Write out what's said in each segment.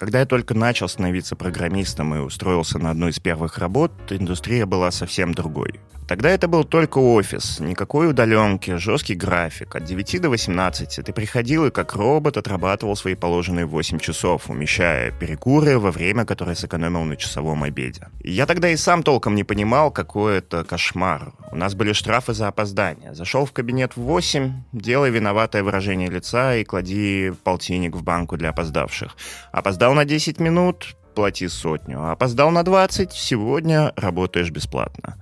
Когда я только начал становиться программистом и устроился на одну из первых работ, индустрия была совсем другой. Тогда это был только офис, никакой удаленки, жесткий график. От 9 до 18 ты приходил и как робот отрабатывал свои положенные 8 часов, умещая перекуры во время, которое сэкономил на часовом обеде. Я тогда и сам толком не понимал, какой это кошмар. У нас были штрафы за опоздание. Зашел в кабинет в 8, делай виноватое выражение лица и клади полтинник в банку для опоздавших. Опоздал на 10 минут, плати сотню. Опоздал на 20, сегодня работаешь бесплатно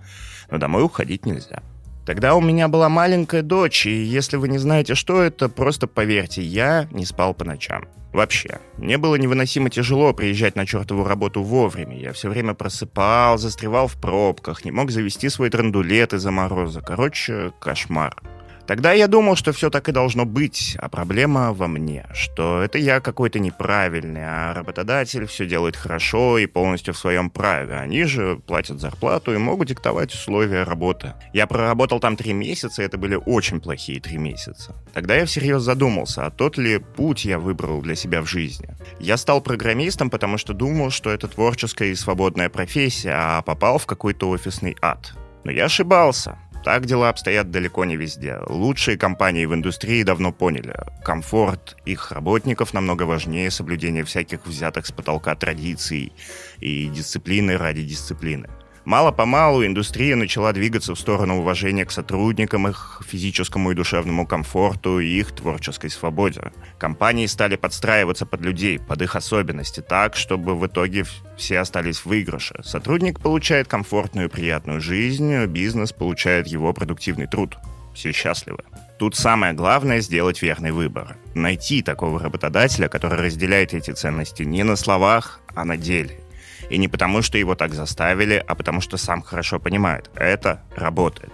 но домой уходить нельзя. Тогда у меня была маленькая дочь, и если вы не знаете, что это, просто поверьте, я не спал по ночам. Вообще. Мне было невыносимо тяжело приезжать на чертову работу вовремя. Я все время просыпал, застревал в пробках, не мог завести свой драндулет из-за мороза. Короче, кошмар. Тогда я думал, что все так и должно быть, а проблема во мне, что это я какой-то неправильный, а работодатель все делает хорошо и полностью в своем праве. Они же платят зарплату и могут диктовать условия работы. Я проработал там три месяца, и это были очень плохие три месяца. Тогда я всерьез задумался, а тот ли путь я выбрал для себя в жизни. Я стал программистом, потому что думал, что это творческая и свободная профессия, а попал в какой-то офисный ад. Но я ошибался. Так дела обстоят далеко не везде. Лучшие компании в индустрии давно поняли. Комфорт их работников намного важнее соблюдения всяких взятых с потолка традиций и дисциплины ради дисциплины. Мало-помалу индустрия начала двигаться в сторону уважения к сотрудникам, их физическому и душевному комфорту и их творческой свободе. Компании стали подстраиваться под людей, под их особенности, так, чтобы в итоге все остались в выигрыше. Сотрудник получает комфортную и приятную жизнь, бизнес получает его продуктивный труд. Все счастливы. Тут самое главное сделать верный выбор. Найти такого работодателя, который разделяет эти ценности не на словах, а на деле. И не потому, что его так заставили, а потому, что сам хорошо понимает. Это работает.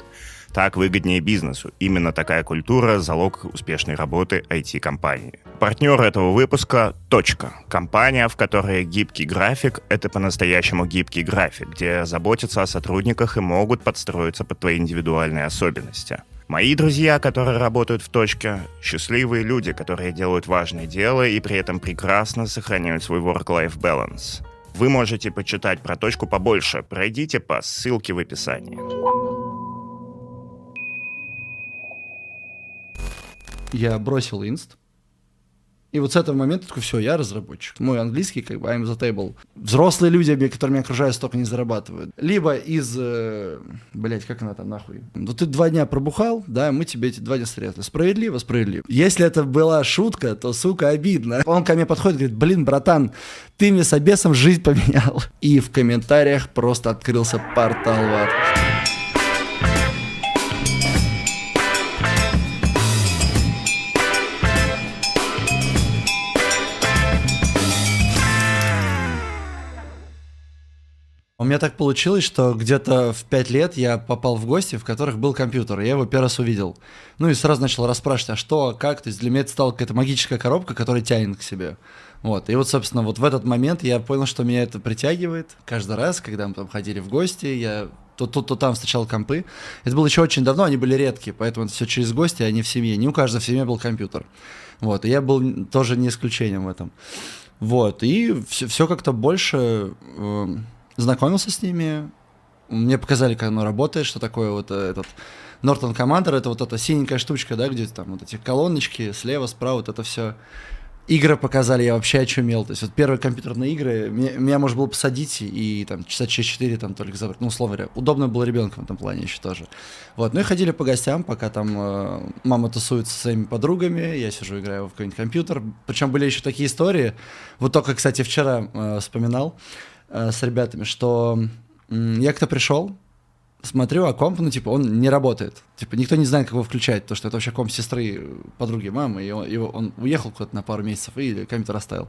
Так выгоднее бизнесу. Именно такая культура – залог успешной работы IT-компании. Партнер этого выпуска – Точка. Компания, в которой гибкий график – это по-настоящему гибкий график, где заботятся о сотрудниках и могут подстроиться под твои индивидуальные особенности. Мои друзья, которые работают в точке, счастливые люди, которые делают важное дело и при этом прекрасно сохраняют свой work-life balance. Вы можете почитать про точку побольше. Пройдите по ссылке в описании. Я бросил инст, и вот с этого момента такой, все, я разработчик. Мой английский, как бы, I'm the table. Взрослые люди, которые меня окружают, столько не зарабатывают. Либо из, э, блять, как она там нахуй. Ну ты два дня пробухал, да, мы тебе эти два дня срезали. Справедливо, справедливо. Если это была шутка, то, сука, обидно. Он ко мне подходит, говорит, блин, братан, ты мне с обесом жизнь поменял. И в комментариях просто открылся портал в ад. У меня так получилось, что где-то в пять лет я попал в гости, в которых был компьютер, и я его первый раз увидел. Ну и сразу начал расспрашивать, а что, как, то есть для меня это стала какая-то магическая коробка, которая тянет к себе. Вот, и вот, собственно, вот в этот момент я понял, что меня это притягивает каждый раз, когда мы там ходили в гости, я то тут, то там встречал компы. Это было еще очень давно, они были редкие, поэтому это все через гости, а не в семье. Не у каждого в семье был компьютер. Вот, и я был тоже не исключением в этом. Вот, и все, все как-то больше... Э, знакомился с ними, мне показали, как оно работает, что такое вот э, этот Norton Commander, это вот эта синенькая штучка, да, где там вот эти колоночки слева, справа, вот это все. Игры показали, я вообще очумел. То есть вот первые компьютерные игры, меня, меня можно было посадить и там часа через 4 там только забрать. Ну, условно говоря, удобно было ребенком в этом плане еще тоже. Вот, ну и ходили по гостям, пока там э, мама тусуется со своими подругами, я сижу, играю в какой-нибудь компьютер. Причем были еще такие истории, вот только, кстати, вчера э, вспоминал, с ребятами, что э, я кто пришел, смотрю, а комп, ну, типа, он не работает. Типа, никто не знает, как его включать, потому что это вообще комп сестры, подруги мамы, и он, его, он уехал куда-то на пару месяцев и компьютер оставил.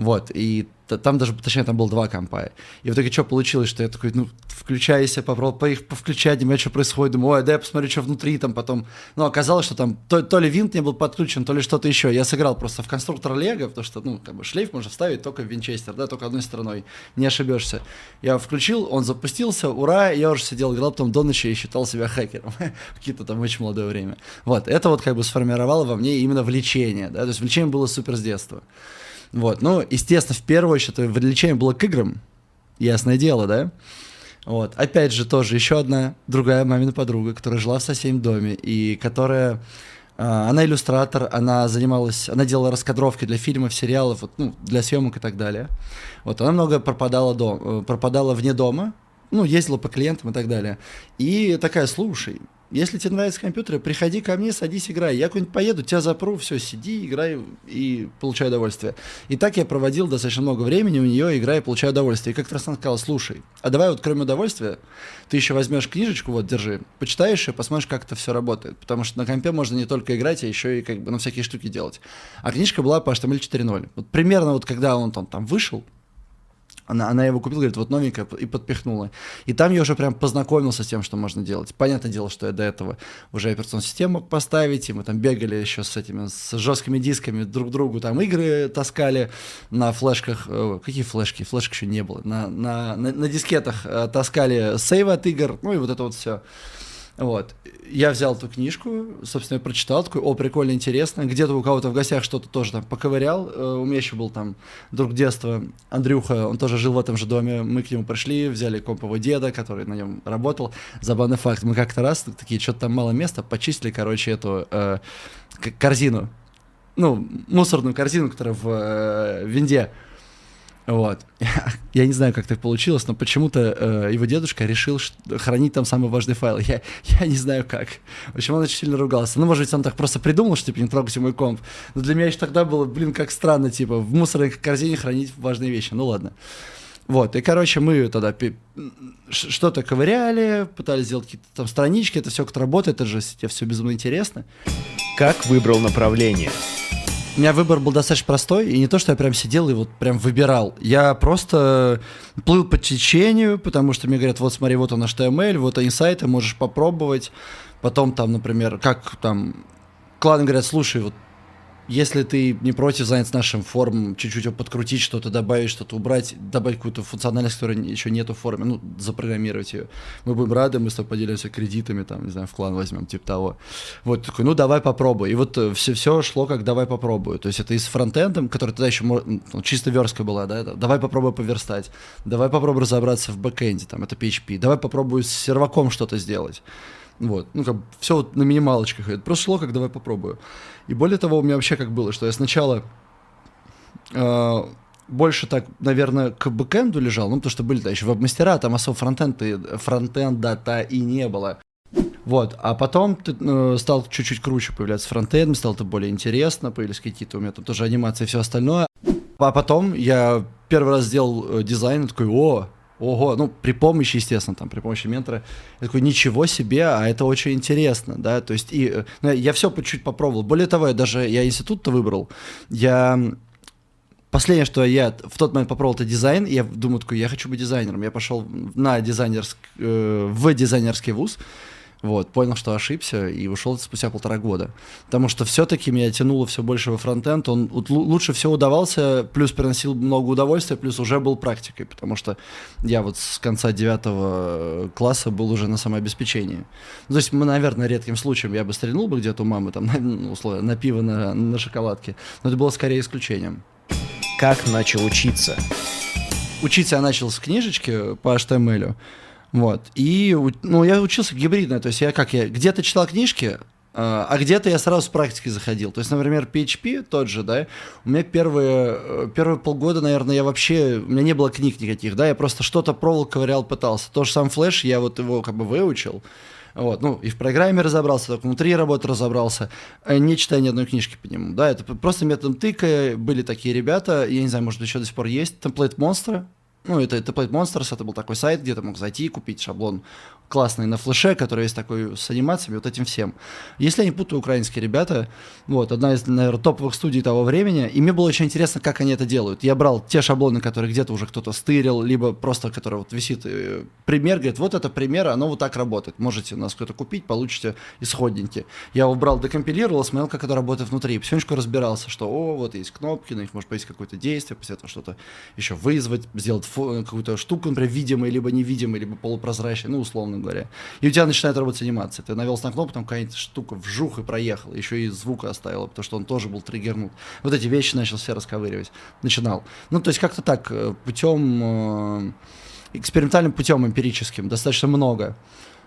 Вот, и там даже, точнее, там было два компа. И в итоге что получилось, что я такой, ну, включайся, попробовал по их повключать, не что происходит, думаю, ой, дай я посмотрю, что внутри там потом. Ну, оказалось, что там то, то ли винт не был подключен, то ли что-то еще. Я сыграл просто в конструктор Лего, потому что, ну, как бы шлейф можно вставить только в винчестер, да, только одной стороной, не ошибешься. Я включил, он запустился, ура, я уже сидел, играл потом до ночи и считал себя хакером. Какие-то там очень молодое время. Вот, это вот как бы сформировало во мне именно влечение, да, то есть влечение было супер с детства. Вот, ну, естественно, в первую очередь, влечение было к играм, ясное дело, да? Вот. Опять же, тоже еще одна другая мамина подруга, которая жила в соседнем доме, и которая а, она иллюстратор, она занималась, она делала раскадровки для фильмов, сериалов, вот, ну, для съемок и так далее. Вот она много пропадала, дом, э, пропадала вне дома, ну, ездила по клиентам и так далее. И такая, слушай, если тебе нравятся компьютеры, приходи ко мне, садись, играй. Я куда-нибудь поеду, тебя запру, все, сиди, играй и получай удовольствие. И так я проводил достаточно много времени у нее, играя и получая удовольствие. И как-то раз она сказала, слушай, а давай вот кроме удовольствия, ты еще возьмешь книжечку, вот, держи, почитаешь ее, посмотришь, как это все работает. Потому что на компе можно не только играть, а еще и как бы на всякие штуки делать. А книжка была по HTML 4.0. Вот примерно вот когда он там, там вышел, она, она его купила, говорит, вот новенькая, и подпихнула. И там я уже прям познакомился с тем, что можно делать. Понятное дело, что я до этого уже операционную систему мог поставить, и мы там бегали еще с этими, с жесткими дисками друг другу, там игры таскали на флешках. Э, какие флешки? Флешек еще не было. На, на, на, на дискетах э, таскали сейвы от игр, ну и вот это вот все. Вот. Я взял эту книжку, собственно, прочитал, такой, о, прикольно, интересно. Где-то у кого-то в гостях что-то тоже там поковырял. Э, у меня еще был там друг детства, Андрюха, он тоже жил в этом же доме. Мы к нему пришли, взяли комп его деда, который на нем работал. Забавный факт, мы как-то раз такие, что-то там мало места, почистили, короче, эту э, корзину. Ну, мусорную корзину, которая в э, винде. Вот. Я не знаю, как так получилось, но почему-то э, его дедушка решил хранить там самый важный файл. Я, я не знаю как. В общем, он очень сильно ругался. Ну, может быть, он так просто придумал, что, типа, не трогайте мой комп. Но для меня еще тогда было, блин, как странно, типа, в мусорной корзине хранить важные вещи. Ну, ладно. Вот, и, короче, мы тогда что-то ковыряли, пытались сделать какие-то там странички, это все как-то работает, это же тебе все безумно интересно. Как выбрал направление? У меня выбор был достаточно простой, и не то, что я прям сидел и вот прям выбирал. Я просто плыл по течению, потому что мне говорят, вот смотри, вот он HTML, вот инсайты, можешь попробовать. Потом там, например, как там, кланы говорят, слушай, вот если ты не против заняться нашим форумом, чуть-чуть его подкрутить, что-то добавить, что-то убрать, добавить какую-то функциональность, которая еще нету в форуме, ну, запрограммировать ее, мы будем рады, мы с тобой поделимся кредитами, там, не знаю, в клан возьмем, типа того. Вот такой, ну, давай попробуй. И вот все, э, все шло как давай попробую. То есть это и с фронтендом, который тогда еще ну, чисто верстка была, да, давай попробуй поверстать, давай попробуй разобраться в бэкэнде, там, это PHP, давай попробую с серваком что-то сделать. Вот, ну, как все вот на минималочках. Это просто шло, как давай попробую. И более того, у меня вообще как было, что я сначала э, больше так, наверное, к бэкэнду лежал, ну, потому что были да, еще веб-мастера, там особо фронтенда, фронтенда-то и не было. Вот, а потом ты, э, стал чуть-чуть круче появляться фронтенд, стало это более интересно, появились какие-то у меня там тоже анимации и все остальное. А потом я первый раз сделал э, дизайн, такой, о, ого, ну, при помощи, естественно, там, при помощи ментора, я такой, ничего себе, а это очень интересно, да, то есть, и, ну, я все по чуть попробовал, более того, я даже, я институт-то выбрал, я Последнее, что я в тот момент попробовал, это дизайн. Я думаю, такой, я хочу быть дизайнером. Я пошел на дизайнерск, э, в дизайнерский вуз. Вот, понял, что ошибся и ушел спустя полтора года. Потому что все-таки меня тянуло все больше во фронтенд. Он лучше всего удавался, плюс приносил много удовольствия, плюс уже был практикой, потому что я вот с конца девятого класса был уже на самообеспечении. Ну, то есть, мы, наверное, редким случаем я бы стрельнул бы где-то у мамы, там, на, ну, условия, на пиво, на, на шоколадке, но это было скорее исключением. Как начал учиться? Учиться я начал с книжечки по HTML. Вот. И, ну, я учился гибридно, то есть я как я, где-то читал книжки, а, а где-то я сразу с практики заходил. То есть, например, PHP тот же, да, у меня первые, э, первые полгода, наверное, я вообще, у меня не было книг никаких, да, я просто что-то пробовал, ковырял, пытался. То же сам флеш, я вот его как бы выучил, вот, ну, и в программе разобрался, только внутри работы разобрался, э, не читая ни одной книжки по нему, да, это просто методом тыка, были такие ребята, я не знаю, может, еще до сих пор есть, темплейт монстра, ну, это Template Monsters, это был такой сайт, где ты мог зайти и купить шаблон классный на флеше, который есть такой с анимациями, вот этим всем. Если я не путаю, украинские ребята, вот, одна из, наверное, топовых студий того времени, и мне было очень интересно, как они это делают. Я брал те шаблоны, которые где-то уже кто-то стырил, либо просто, который вот висит э, пример, говорит, вот это пример, оно вот так работает. Можете у нас кто-то купить, получите исходники. Я его брал, декомпилировал, смотрел, как это работает внутри. Потихонечку разбирался, что, о, вот есть кнопки, на них может быть какое-то действие, после этого что-то еще вызвать, сделать фо- какую-то штуку, например, видимой, либо невидимой, либо полупрозрачной, ну, условно говоря. И у тебя начинает работать анимация. Ты навелся на кнопку, там какая-нибудь штука вжух и проехала. Еще и звука оставила, потому что он тоже был триггернут. Вот эти вещи начал все расковыривать. Начинал. Ну, то есть как-то так, э, путем... Э, экспериментальным путем эмпирическим, достаточно много.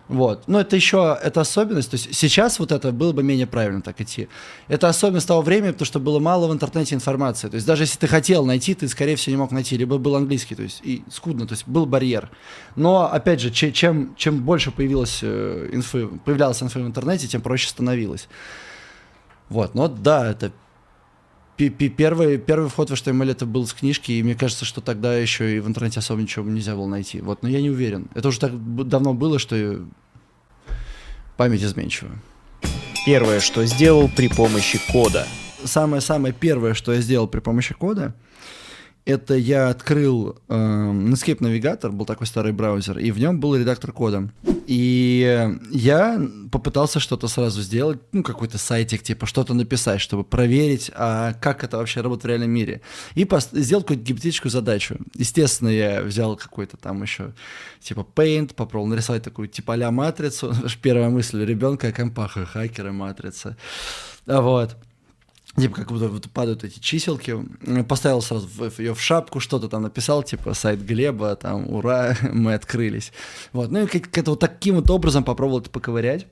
Вот. Но это еще, это особенность, то есть сейчас вот это было бы менее правильно так идти. Это особенность того времени, потому что было мало в интернете информации. То есть даже если ты хотел найти, ты, скорее всего, не мог найти, либо был английский, то есть и скудно, то есть был барьер. Но, опять же, чем, чем больше появилось э, инфы, появлялось инфы в интернете, тем проще становилось. Вот, но да, это первый, первый вход в HTML это был с книжки, и мне кажется, что тогда еще и в интернете особо ничего нельзя было найти. Вот, но я не уверен. Это уже так давно было, что память изменчива. Первое, что сделал при помощи кода. Самое-самое первое, что я сделал при помощи кода, это я открыл э, Netscape Navigator, был такой старый браузер, и в нем был редактор кода. И я попытался что-то сразу сделать, ну, какой-то сайтик, типа, что-то написать, чтобы проверить, а как это вообще работает в реальном мире. И сделал какую-то гипотетическую задачу. Естественно, я взял какой-то там еще, типа, Paint, попробовал нарисовать такую, типа, а матрицу. Первая мысль ребенка, компаха, хакера, матрица. Вот типа как будто вот падают эти чиселки, поставил сразу ее в шапку, что-то там написал, типа сайт Глеба, там, ура, мы открылись. Вот, ну и как-то вот таким вот образом попробовал это поковырять.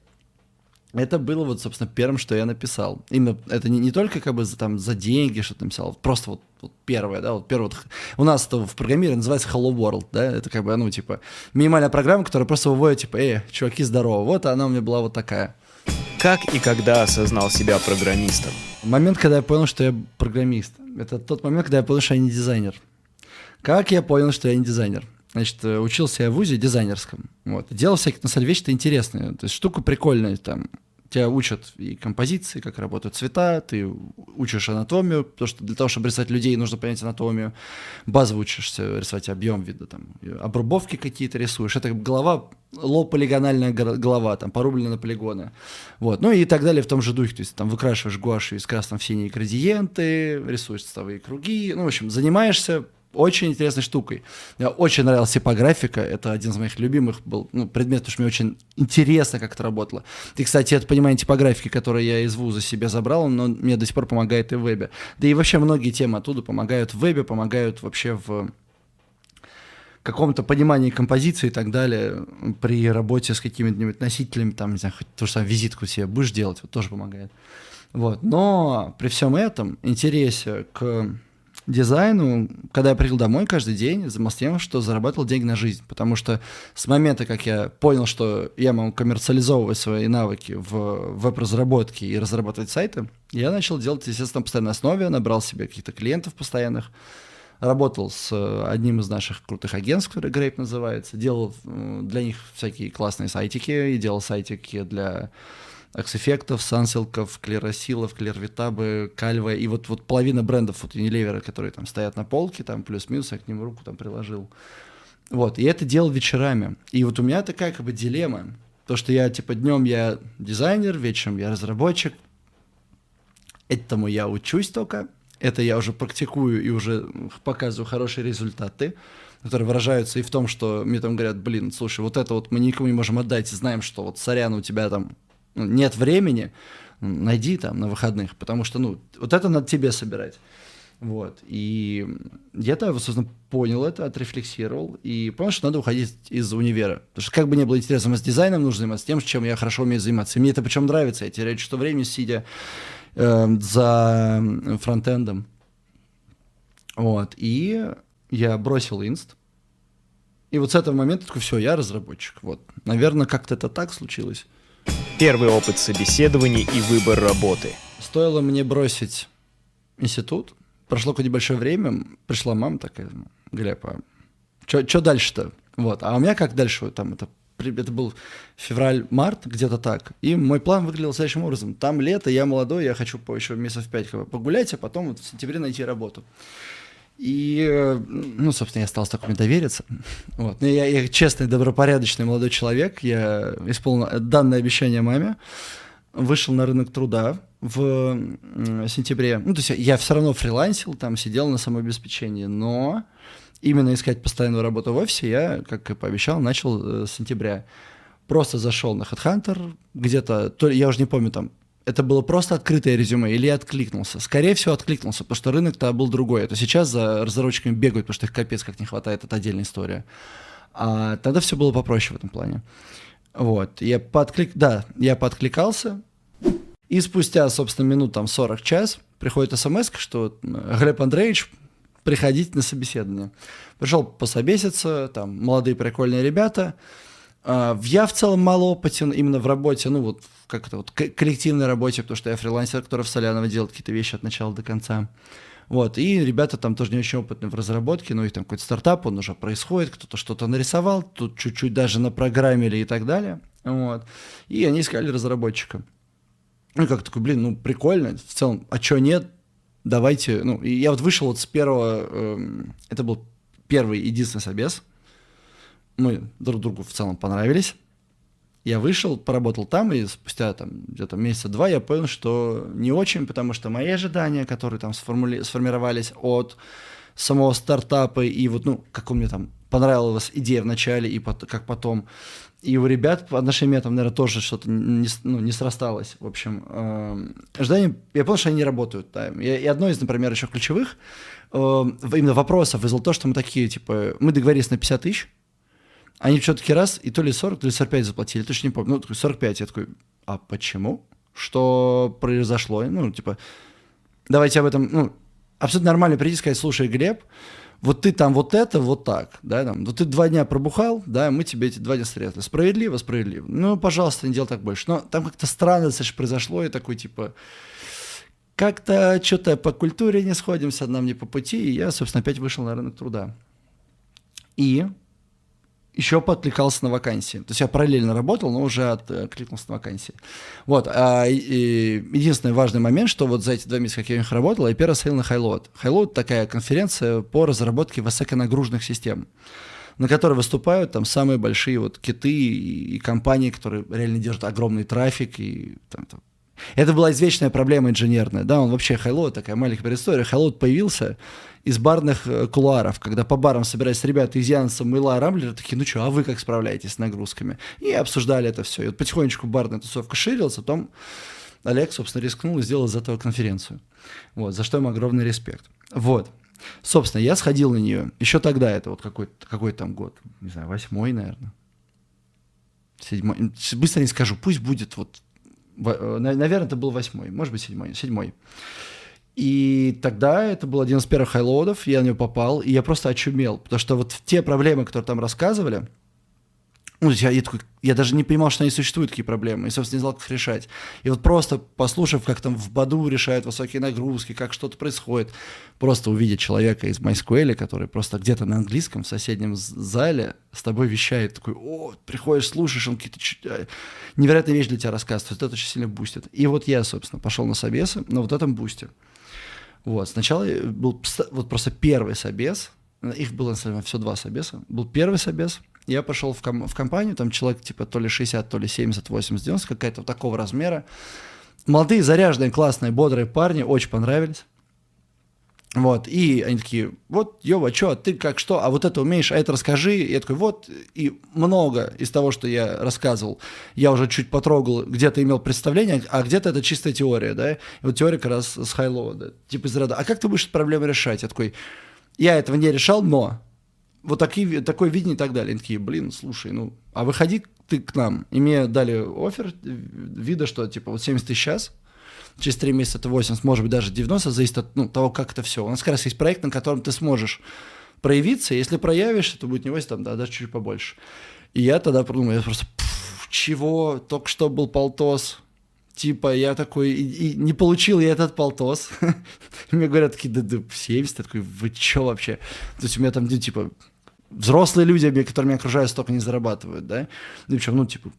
Это было вот, собственно, первым, что я написал. Именно это не, не только как бы за, там, за деньги что-то написал, просто вот, вот первое, да, вот первое. Вот, у нас это в программировании называется Hello World, да, это как бы, ну, типа, минимальная программа, которая просто выводит, типа, эй, чуваки, здорово. Вот она у меня была вот такая. Как и когда осознал себя программистом? Момент, когда я понял, что я программист. Это тот момент, когда я понял, что я не дизайнер. Как я понял, что я не дизайнер? Значит, э, учился я в ВУЗе дизайнерском. Вот. Делал всякие, на самом деле, вещи интересные. То есть штука прикольная. Там, тебя учат и композиции, как работают цвета, ты учишь анатомию, потому что для того, чтобы рисовать людей, нужно понять анатомию. Базово учишься рисовать объем вида, там, обрубовки какие-то рисуешь. Это голова, лоу-полигональная голова, там, порублена на полигоны. Вот. Ну и так далее в том же духе. То есть там выкрашиваешь гуашью из красного в синие градиенты, рисуешь цветовые круги. Ну, в общем, занимаешься очень интересной штукой. Мне очень нравилась типографика, это один из моих любимых был ну, предметов, потому что мне очень интересно, как это работало. И, кстати, это понимание типографики, которое я из вуза себе забрал, но мне до сих пор помогает и в вебе. Да и вообще многие темы оттуда помогают в вебе, помогают вообще в каком-то понимании композиции и так далее при работе с какими-нибудь носителями, там, не знаю, хоть то, что там визитку себе будешь делать, вот тоже помогает. Вот. Но при всем этом интересе к дизайну, когда я приехал домой каждый день, занимался тем, что зарабатывал деньги на жизнь. Потому что с момента, как я понял, что я могу коммерциализовывать свои навыки в веб-разработке и разрабатывать сайты, я начал делать, естественно, на постоянной основе, набрал себе каких-то клиентов постоянных, работал с одним из наших крутых агентств, который Grape называется, делал э, для них всякие классные сайтики, и делал сайтики для Аксэффектов, Сансилков, Клеросилов, Клервитабы, Кальва, и вот, вот половина брендов вот Unilever, которые там стоят на полке, там плюс-минус, я к ним руку там приложил. Вот, и это делал вечерами. И вот у меня такая как бы дилемма, то, что я, типа, днем я дизайнер, вечером я разработчик, этому я учусь только, это я уже практикую и уже показываю хорошие результаты, которые выражаются и в том, что мне там говорят, блин, слушай, вот это вот мы никому не можем отдать, знаем, что вот сорян, у тебя там нет времени, найди там на выходных, потому что, ну, вот это надо тебе собирать. Вот. И я-то, собственно, понял это, отрефлексировал и понял, что надо уходить из универа. Потому что как бы не было интересно, с дизайном нужно заниматься тем, чем я хорошо умею заниматься. И мне это причем нравится. Я теряю что времени, сидя э, за фронтендом. Вот. И я бросил инст. И вот с этого момента такой, все, я разработчик. Вот. Наверное, как-то это так случилось. Первый опыт собеседований и выбор работы. Стоило мне бросить институт. Прошло какое-то небольшое время, пришла мама такая, Глеб, а что дальше-то? Вот. А у меня как дальше? Там это, это был февраль-март, где-то так. И мой план выглядел следующим образом. Там лето, я молодой, я хочу по еще месяцев пять погулять, а потом вот в сентябре найти работу. И, ну, собственно, я стал такому довериться. Вот. Но я, я честный, добропорядочный молодой человек. Я исполнил данное обещание маме. Вышел на рынок труда в сентябре. Ну, то есть я все равно фрилансил, там сидел на самообеспечении, но именно искать постоянную работу в офисе, я, как и пообещал, начал э, с сентября. Просто зашел на HeadHunter, где-то, то, я уже не помню, там, это было просто открытое резюме или я откликнулся? Скорее всего, откликнулся, потому что рынок-то был другой. Это сейчас за разработчиками бегают, потому что их капец как не хватает, это отдельная история. А тогда все было попроще в этом плане. Вот, я подклик... да, я подкликался, и спустя, собственно, минут там 40 час приходит смс, что Глеб Андреевич, приходите на собеседование. Пришел пособеситься, там молодые прикольные ребята. А, я в целом мало опытен именно в работе, ну вот как это вот коллективной работе, потому что я фрилансер, который в Соляново делает какие-то вещи от начала до конца. Вот, и ребята там тоже не очень опытны в разработке, ну, их там какой-то стартап, он уже происходит, кто-то что-то нарисовал, тут чуть-чуть даже напрограммили и так далее, вот. И они искали разработчика. Ну, как такой, блин, ну, прикольно, в целом, а чё нет, давайте, ну, и я вот вышел вот с первого, э, это был первый единственный собес, мы друг другу в целом понравились, я вышел, поработал там, и спустя там где-то месяца два я понял, что не очень, потому что мои ожидания, которые там сформули... сформировались от самого стартапа, и вот, ну, как у меня там понравилась идея в начале, и под... как потом, и у ребят по отношению там, наверное, тоже что-то не, ну, не срасталось. В общем, э, ожидания, я понял, что они не работают. Да. И одно из, например, еще ключевых э, именно вопросов вызвало то, что мы такие, типа, мы договорились на 50 тысяч, они все-таки раз, и то ли 40, то ли 45 заплатили, точно не помню. Ну, 45, я такой, а почему? Что произошло? Ну, типа, давайте об этом, ну, абсолютно нормально прийти и сказать, слушай, Глеб, вот ты там вот это, вот так, да, там, вот ты два дня пробухал, да, мы тебе эти два дня срезали. Справедливо, справедливо. Ну, пожалуйста, не делай так больше. Но там как-то странно, слышишь, произошло, и такой, типа, как-то что-то по культуре не сходимся, нам не по пути, и я, собственно, опять вышел на рынок труда. И еще подкликался на вакансии. То есть я параллельно работал, но уже откликнулся на вакансии. Вот. А, и, и единственный важный момент, что вот за эти два месяца, как я у них работал, я первый сходил на Highload. Highload — такая конференция по разработке высоконагруженных систем на которой выступают там самые большие вот киты и, и компании, которые реально держат огромный трафик и там, там. Это была извечная проблема инженерная, да, он вообще Highload, такая маленькая предыстория, Highload появился, из барных э, кулуаров, когда по барам собирались ребята из Янса, Мыла, Рамблера, такие, ну что, а вы как справляетесь с нагрузками? И обсуждали это все. И вот потихонечку барная тусовка ширилась, а потом Олег, собственно, рискнул и сделал из этого конференцию. Вот, за что ему огромный респект. Вот. Собственно, я сходил на нее. Еще тогда, это вот какой, какой там год, не знаю, восьмой, наверное. Седьмой. Быстро не скажу, пусть будет вот, э, наверное, это был восьмой, может быть, седьмой. Седьмой. И тогда это был один из первых хайлоудов, я на него попал, и я просто очумел, потому что вот те проблемы, которые там рассказывали, ну, я, я, такой, я даже не понимал, что они существуют, такие проблемы, и, собственно, не знал, как их решать. И вот просто послушав, как там в Баду решают высокие нагрузки, как что-то происходит, просто увидеть человека из MySQL, который просто где-то на английском в соседнем зале с тобой вещает, такой, о, приходишь, слушаешь, он какие-то э, невероятные вещи для тебя рассказывает, это очень сильно бустит. И вот я, собственно, пошел на собесы на вот этом бусте. Вот, сначала был вот просто первый собес, их было, на самом деле, все два собеса. Был первый собес, я пошел в, ком- в компанию, там человек типа то ли 60, то ли 70, 80, 90, какая-то вот такого размера. Молодые, заряженные, классные, бодрые парни, очень понравились. Вот, и они такие, вот, Йова, что, ты как что, а вот это умеешь, а это расскажи. И я такой, вот, и много из того, что я рассказывал, я уже чуть потрогал, где-то имел представление, а где-то это чистая теория, да, и вот теория как раз с Хайлова, да, типа из ряда, а как ты будешь эту проблему решать? Я такой, я этого не решал, но вот такие, такое видение и так далее. Они такие, блин, слушай, ну, а выходи ты к нам. И мне дали офер, вида, что, типа, вот 70 тысяч сейчас, через 3 месяца это 80, может быть, даже 90, зависит от ну, того, как это все. У нас как раз есть проект, на котором ты сможешь проявиться, если проявишь, то будет не 80, там, да, даже чуть побольше. И я тогда подумал, я просто, чего, только что был полтос, типа, я такой, и, и не получил я этот полтос. Мне говорят такие, да, да, 70, я такой, вы чё вообще? То есть у меня там, ну, типа, взрослые люди, которые меня окружают, столько не зарабатывают, да? Ну, причем, ну, типа,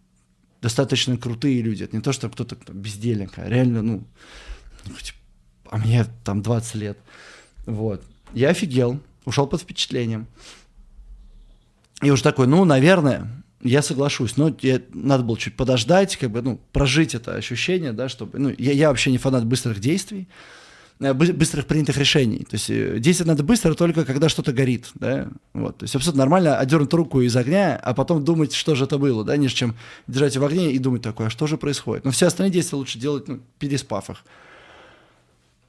достаточно крутые люди. Это не то, что кто-то кто а реально, ну, а мне там 20 лет. Вот. Я офигел, ушел под впечатлением. И уже такой, ну, наверное, я соглашусь, но я, надо было чуть подождать, как бы, ну, прожить это ощущение, да, чтобы, ну, я, я вообще не фанат быстрых действий, быстрых принятых решений. То есть э, действовать надо быстро только когда что-то горит, да, вот. То есть абсолютно нормально отдернуть руку из огня, а потом думать, что же это было, да, нежели чем держать в огне и думать такое, а что же происходит. Но все остальные действия лучше делать, ну, переспав.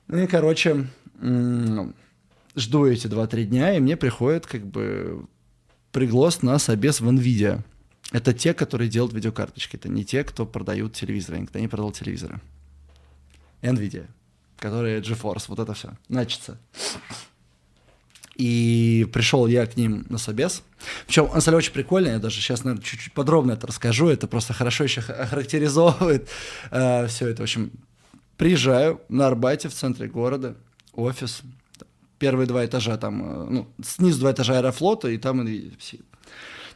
Ну и, короче, м, жду эти 2-3 дня, и мне приходит как бы приглас на собес в NVIDIA. Это те, которые делают видеокарточки. Это не те, кто продают телевизоры. Никто не продал телевизоры. NVIDIA, которые GeForce, вот это все. Начится. И пришел я к ним на собес. Причем он стали очень прикольный, я даже сейчас, наверное, чуть-чуть подробно это расскажу. Это просто хорошо еще ха- охарактеризовывает э, все это. В общем, приезжаю на Арбате в центре города, офис, первые два этажа там, э, ну, снизу два этажа аэрофлота, и там и.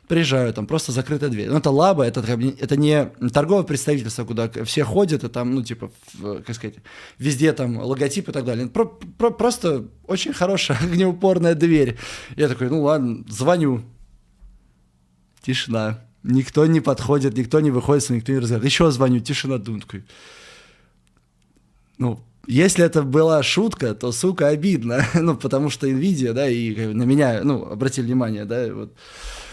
Приезжаю, там просто закрытая дверь. Ну, это лаба, это, это не торговое представительство, куда все ходят, и там, ну, типа, в, как сказать, везде там логотип и так далее. Про- про- просто очень хорошая огнеупорная дверь. Я такой, ну ладно, звоню. Тишина. Никто не подходит, никто не выходит, никто не разговаривает. Еще звоню, тишина, думаю, ну, если это была шутка, то, сука, обидно. ну, потому что NVIDIA, да, и на меня, ну, обратили внимание, да, вот.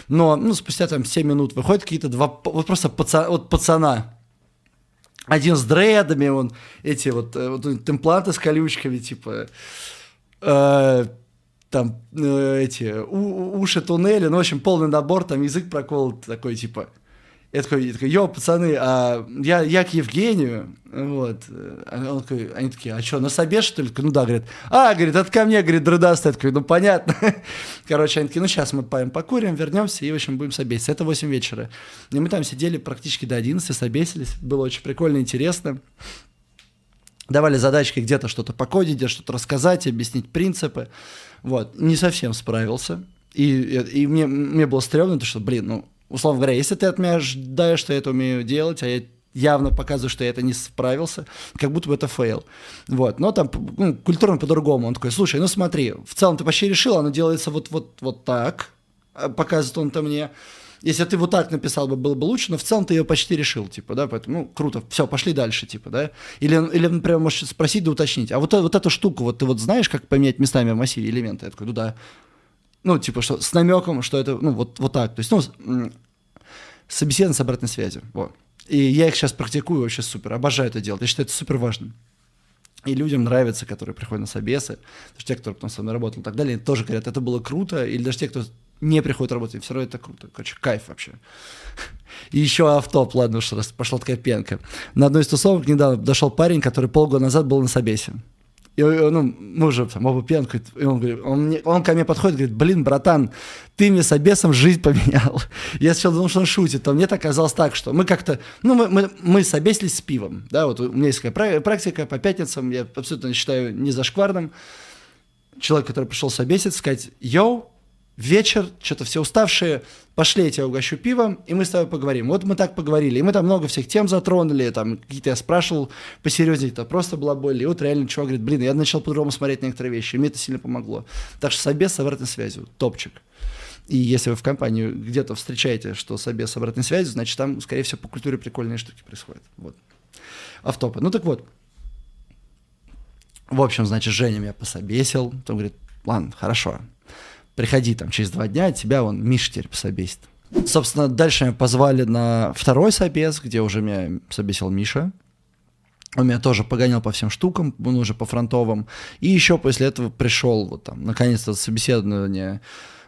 Но, ну, спустя там 7 минут выходят какие-то два, вот просто паца, вот пацана. Один с дредами, он, эти вот, э, вот импланты с колючками, типа, э, там, э, эти, у- уши туннели, ну, в общем, полный набор, там, язык проколот такой, типа, я такой, я такой, йо, пацаны, а я, я к Евгению, вот, а он такой, они такие, а что, на собес, что ли? Ну да, говорит, а, говорит, это ко мне, говорит, дрыдастый, я такой, ну понятно. Короче, они такие, ну сейчас мы поем, покурим, вернемся и, в общем, будем собеситься. Это 8 вечера. И мы там сидели практически до 11, собесились, было очень прикольно, интересно. Давали задачки где-то что-то покодить, где что-то рассказать, объяснить принципы. Вот, не совсем справился. И, и мне, мне было стрёмно, то что, блин, ну, условно говоря, если ты от меня ожидаешь, что я это умею делать, а я явно показываю, что я это не справился, как будто бы это fail. Вот. Но там ну, культурно по-другому. Он такой, слушай, ну смотри, в целом ты почти решил, оно делается вот, вот, вот так, а показывает он-то мне. Если ты вот так написал бы, было бы лучше, но в целом ты ее почти решил, типа, да, поэтому, ну, круто, все, пошли дальше, типа, да. Или, или например, можешь спросить да уточнить, а вот, э- вот эту штуку, вот ты вот знаешь, как поменять местами в массиве элементы? Я такой, ну да. Ну, типа, что с намеком, что это, ну, вот, вот так. То есть, ну, собеседование с обратной связью. Вот. И я их сейчас практикую вообще супер, обожаю это делать. Я считаю, это супер важно. И людям нравится, которые приходят на собесы, что те, кто потом со мной работал и так далее, тоже говорят, это было круто, или даже те, кто не приходит работать, все равно это круто. Короче, кайф вообще. И еще автоп, ладно уж раз пошла такая пенка. На одной из тусовок недавно дошел парень, который полгода назад был на собесе. И, э, ну, мы уже там оба пьянку, и он, говорит, он, мне- он ко мне подходит и говорит, блин, братан, ты мне с обесом жизнь поменял. Я сначала думал, что он шутит, а мне так оказалось так, что мы как-то, ну, мы, мы, мы собесились с пивом, да, вот у меня есть такая пра- практика по пятницам, я абсолютно считаю не зашкварным. Человек, который пришел собеситься, сказать, йоу, вечер, что-то все уставшие, пошли, я тебя угощу пивом, и мы с тобой поговорим. Вот мы так поговорили, и мы там много всех тем затронули, там какие-то я спрашивал посерьезнее, это просто была боль. И вот реально чувак говорит, блин, я начал по-другому смотреть некоторые вещи, и мне это сильно помогло. Так что собес с обратной связью, топчик. И если вы в компании где-то встречаете, что собес с обратной связью, значит, там, скорее всего, по культуре прикольные штуки происходят. Вот. Автопы. Ну так вот. В общем, значит, Женя меня пособесил. Он говорит, ладно, хорошо, приходи там через два дня, тебя он Миша теперь пособесит. Собственно, дальше меня позвали на второй собес, где уже меня собесил Миша. Он меня тоже погонял по всем штукам, он уже по фронтовым. И еще после этого пришел, вот там, наконец-то собеседование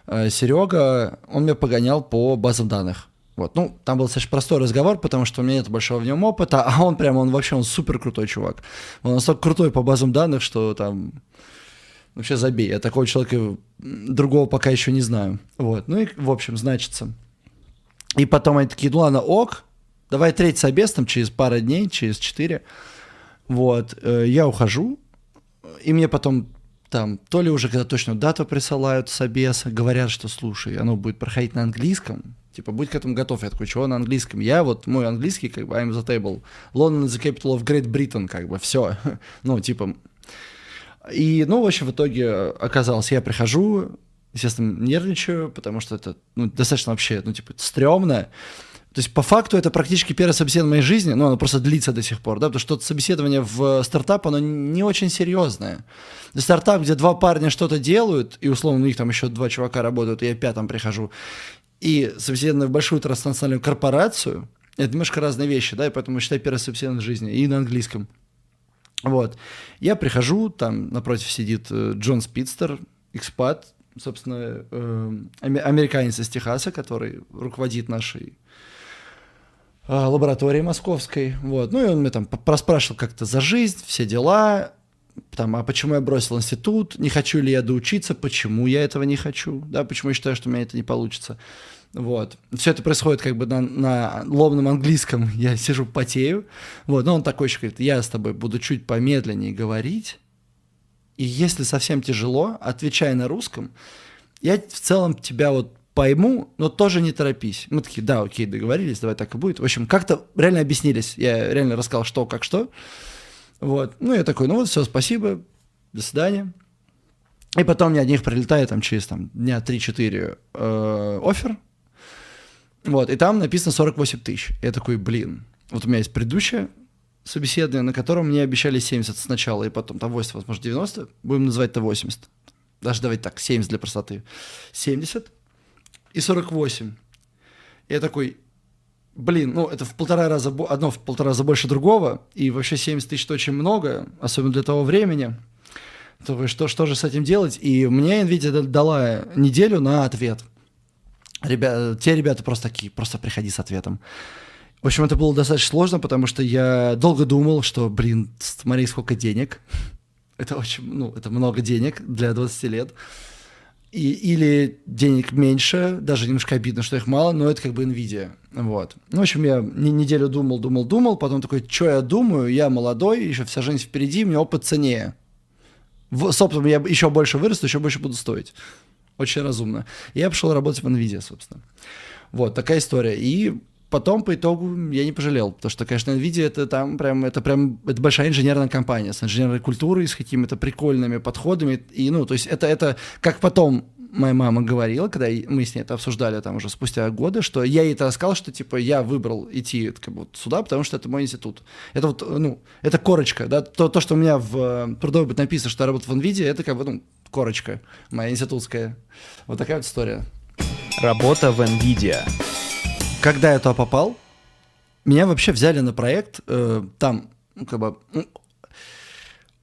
э, Серега, он меня погонял по базам данных. Вот, ну, там был достаточно простой разговор, потому что у меня нет большого в нем опыта, а он прям, он вообще, он супер крутой чувак. Он настолько крутой по базам данных, что там вообще забей. Я такого человека другого пока еще не знаю. Вот, ну и, в общем, значится. И потом они такие, ну ладно, ок, давай третий собес там через пару дней, через четыре. Вот, э, я ухожу, и мне потом там, то ли уже когда точно дату присылают собеса, говорят, что, слушай, оно будет проходить на английском, типа, будь к этому готов. Я такой, чего на английском? Я вот, мой английский, как бы, I'm the table. London is the capital of Great Britain, как бы, все. ну, типа, и, ну, в общем, в итоге оказалось, я прихожу, естественно, нервничаю, потому что это, ну, достаточно вообще, ну, типа, стрёмно. То есть, по факту, это практически первое собеседование в моей жизни, но оно просто длится до сих пор, да, потому что собеседование в стартап, оно не очень серьезное. Стартап, где два парня что-то делают, и, условно, у них там еще два чувака работают, и я пятом прихожу, и собеседование в большую транснациональную корпорацию, это немножко разные вещи, да, и поэтому считай первое собеседование в жизни, и на английском. Вот. Я прихожу, там напротив сидит э, Джон Спидстер, экспат, собственно, э, американец из Техаса, который руководит нашей э, лабораторией московской. Вот. Ну и он мне там проспрашивал как-то за жизнь, все дела, там, а почему я бросил институт, не хочу ли я доучиться, почему я этого не хочу, да, почему я считаю, что у меня это не получится. Вот. Все это происходит как бы на, на ломном английском. Я сижу, потею. Вот. Но он такой еще говорит, я с тобой буду чуть помедленнее говорить. И если совсем тяжело, отвечай на русском. Я в целом тебя вот пойму, но тоже не торопись. Мы такие, да, окей, договорились, давай так и будет. В общем, как-то реально объяснились. Я реально рассказал, что, как, что. Вот. Ну, я такой, ну вот, все, спасибо, до свидания. И потом мне от них прилетает там через там, дня 3-4 э, офер. Вот, и там написано 48 тысяч. Я такой, блин, вот у меня есть предыдущее собеседование, на котором мне обещали 70 сначала, и потом там 80, возможно, 90. Будем называть это 80. Даже давайте так, 70 для простоты. 70 и 48. Я такой, блин, ну это в полтора раза, одно в полтора раза больше другого, и вообще 70 тысяч очень много, особенно для того времени. То что, что же с этим делать? И мне NVIDIA дала неделю на ответ. Ребя... Те ребята просто такие, просто приходи с ответом. В общем, это было достаточно сложно, потому что я долго думал, что, блин, смотри, сколько денег. Это очень, ну, это много денег для 20 лет. И, или денег меньше, даже немножко обидно, что их мало, но это как бы Nvidia. Вот. Ну, в общем, я неделю думал, думал, думал, потом такой, что я думаю, я молодой, еще вся жизнь впереди, у меня опыт ценнее. В, собственно, я еще больше вырасту, еще больше буду стоить. Очень разумно. Я пошел работать в Nvidia, собственно. Вот, такая история. И потом по итогу я не пожалел, потому что, конечно, NVIDIA это там прям, это прям, это большая инженерная компания с инженерной культурой, с какими-то прикольными подходами, и, ну, то есть это, это как потом моя мама говорила, когда мы с ней это обсуждали там уже спустя годы, что я ей это рассказал, что типа я выбрал идти как бы, сюда, потому что это мой институт. Это вот, ну, это корочка, да, то, то что у меня в э, трудовой быть написано, что я работаю в NVIDIA, это как бы, ну, корочка моя институтская. Вот такая вот история. Работа в NVIDIA когда я туда попал, меня вообще взяли на проект, э, там, ну, как бы, ну,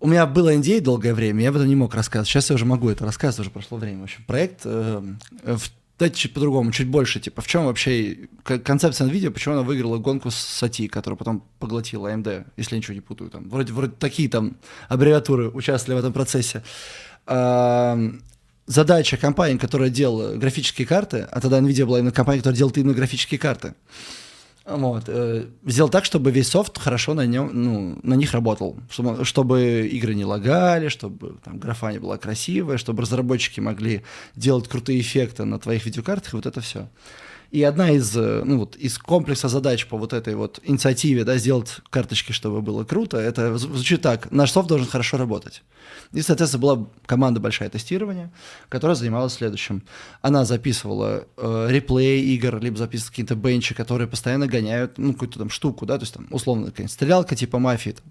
у меня было NDA долгое время, я об этом не мог рассказывать. Сейчас я уже могу это рассказывать, уже прошло время. В общем, проект, э, в, давайте чуть по-другому, чуть больше, типа, в чем вообще концепция NVIDIA, почему она выиграла гонку с SATI, которую потом поглотила AMD, если я ничего не путаю, там, вроде, вроде такие там аббревиатуры участвовали в этом процессе. Э, задача компании, которая делала графические карты, а тогда NVIDIA была именно компания, которая делала именно графические карты, вот, э, сделал так, чтобы весь софт хорошо на, нем, ну, на них работал, чтобы, чтобы игры не лагали, чтобы там, графа не была красивая, чтобы разработчики могли делать крутые эффекты на твоих видеокартах, и вот это все. И одна из, э, ну, вот, из комплекса задач по вот этой вот инициативе, да, сделать карточки, чтобы было круто, это звучит так. Наш софт должен хорошо работать. И, соответственно, была команда большая тестирования, которая занималась следующим. Она записывала э, реплей игр, либо записывала какие-то бенчи, которые постоянно гоняют, ну, какую-то там штуку, да, то есть там, условно, какая-нибудь стрелялка типа мафии, там,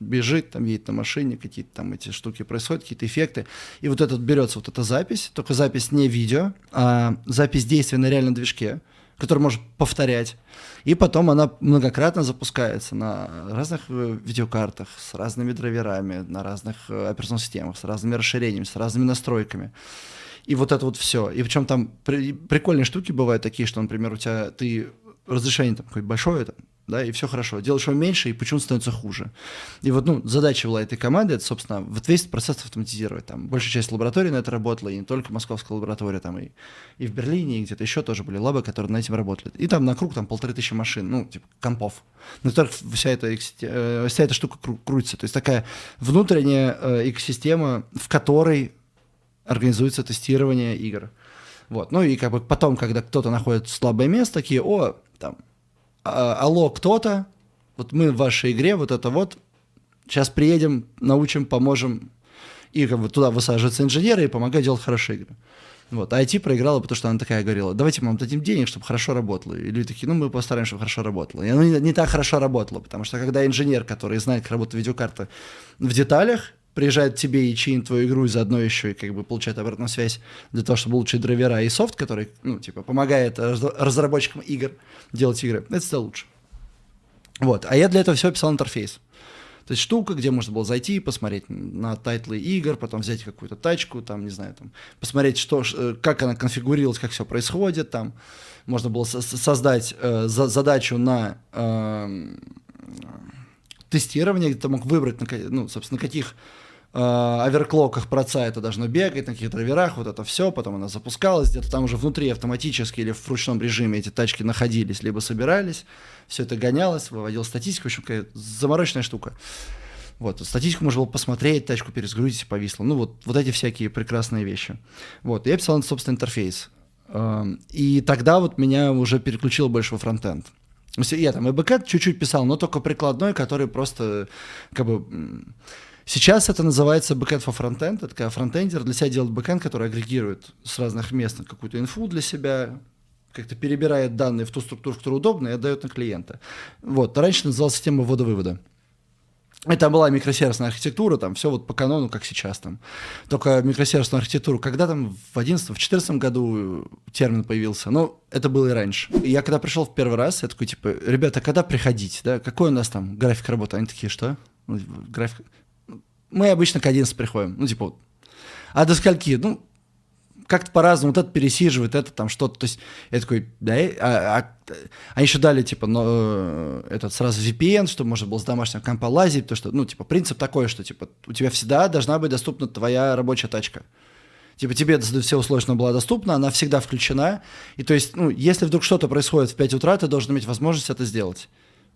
бежит, там едет на машине, какие-то там эти штуки происходят, какие-то эффекты. И вот этот берется вот эта запись, только запись не видео, а запись действия на реальном движке, который может повторять. И потом она многократно запускается на разных э, видеокартах, с разными драйверами, на разных э, операционных системах, с разными расширениями, с разными настройками. И вот это вот все. И причем там при, прикольные штуки бывают такие, что, например, у тебя ты разрешение там какое-то большое, там, да, и все хорошо. Делаешь его меньше, и почему становится хуже. И вот, ну, задача была этой команды, это, собственно, вот весь процесс автоматизировать. Там большая часть лаборатории на это работала, и не только московская лаборатория, там и, и в Берлине, и где-то еще тоже были лабы, которые над этим работали. И там на круг там полторы тысячи машин, ну, типа, компов, на которых вся эта, э, вся эта штука кру- крутится. То есть такая внутренняя э, экосистема, в которой организуется тестирование игр. Вот. Ну и как бы потом, когда кто-то находит слабое место, такие, о, там, алло, кто-то, вот мы в вашей игре, вот это вот, сейчас приедем, научим, поможем, и как бы туда высаживаются инженеры и помогают делать хорошие игры. Вот. А IT проиграла, потому что она такая говорила, давайте мы вам дадим денег, чтобы хорошо работало. И люди такие, ну мы постараемся, чтобы хорошо работало. И оно не, не так хорошо работало, потому что когда инженер, который знает, как работает видеокарта в деталях, приезжает тебе и чинит твою игру, и заодно еще и как бы получает обратную связь для того, чтобы улучшить драйвера и софт, который, ну, типа, помогает разработчикам игр делать игры, это всегда лучше. Вот. А я для этого все писал интерфейс. То есть штука, где можно было зайти посмотреть на тайтлы игр, потом взять какую-то тачку, там, не знаю, там, посмотреть, что, э, как она конфигурировалась, как все происходит, там. Можно было создать э, за задачу на э, тестирование, где ты мог выбрать, на, ну, собственно, на каких оверклоках проца это должно бегать, на каких драйверах, вот это все, потом она запускалась, где-то там уже внутри автоматически или в ручном режиме эти тачки находились, либо собирались все это гонялось, выводил статистику, в общем, какая замороченная штука. Вот, статистику можно было посмотреть, тачку перезагрузить, повисло. Ну, вот, вот эти всякие прекрасные вещи. Вот, я писал, собственно, интерфейс. Эм, и тогда вот меня уже переключило больше во фронтенд. Я там и бэкэнд чуть-чуть писал, но только прикладной, который просто как бы... Сейчас это называется backend for frontend. Это когда фронтендер для себя делает бэкэнд, который агрегирует с разных мест какую-то инфу для себя, как-то перебирает данные в ту структуру, которая удобна, и отдает на клиента. Вот. Раньше называлась система ввода-вывода. Это была микросервисная архитектура, там все вот по канону, как сейчас там. Только микросервисную архитектуру, когда там в 11 в 14 году термин появился, ну, это было и раньше. И я когда пришел в первый раз, я такой, типа, ребята, когда приходить, да, какой у нас там график работы? Они такие, что? Ну, график... Мы обычно к 11 приходим, ну, типа, вот. А до скольки? Ну, как-то по-разному, вот это пересиживает, это там что-то. То есть я такой, да, а, а, а еще дали, типа, но, э, этот сразу VPN, чтобы можно было с домашнего компа лазить, то что, ну, типа, принцип такой, что, типа, у тебя всегда должна быть доступна твоя рабочая тачка. Типа тебе все условия, что она была доступна, она всегда включена. И то есть, ну, если вдруг что-то происходит в 5 утра, ты должен иметь возможность это сделать.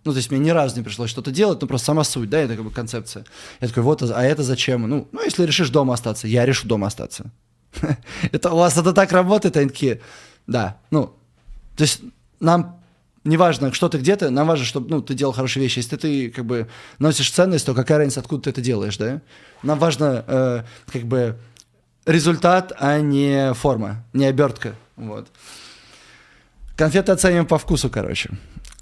Ну, то есть мне ни разу не пришлось что-то делать, ну, просто сама суть, да, это как бы концепция. Я такой, вот, а это зачем? Ну, ну, если решишь дома остаться, я решу дома остаться. это у вас это так работает, они да, ну, то есть нам не важно, что ты где-то, нам важно, чтобы ну, ты делал хорошие вещи. Если ты как бы носишь ценность, то какая разница, откуда ты это делаешь, да? Нам важно э, как бы результат, а не форма, не обертка, вот. Конфеты оцениваем по вкусу, короче.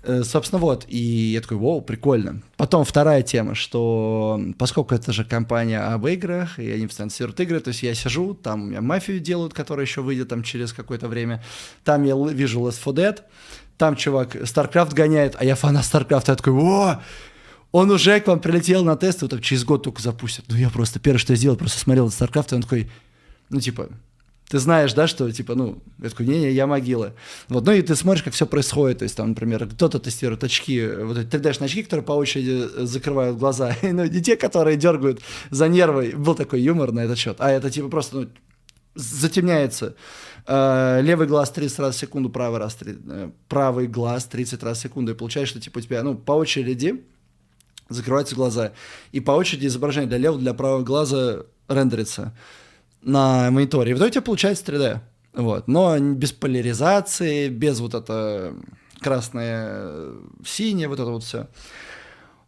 Э, собственно, вот, и я такой, вау, прикольно. Потом вторая тема, что поскольку это же компания об играх, и они финансируют игры, то есть я сижу, там у меня мафию делают, которая еще выйдет там через какое-то время, там я вижу Last 4 Dead, там чувак StarCraft гоняет, а я фанат StarCraft, я такой, о, он уже к вам прилетел на тесты, вот там через год только запустят. Ну, я просто, первое, что я сделал, просто смотрел StarCraft, и он такой, ну, типа, ты знаешь, да, что, типа, ну, я такой, не-не, я могила. Вот, ну, и ты смотришь, как все происходит, то есть, там, например, кто-то тестирует очки, вот эти 3D очки, которые по очереди э, закрывают глаза, ну, не те, которые дергают за нервы, был такой юмор на этот счет, а это, типа, просто, ну, затемняется. Э, левый глаз 30 раз в секунду, правый, раз, э, правый глаз 30 раз в секунду, и получается, что, типа, у тебя, ну, по очереди закрываются глаза, и по очереди изображение для левого, для правого глаза рендерится на мониторе. И в итоге получается 3D. Вот. Но без поляризации, без вот это красное, синее, вот это вот все.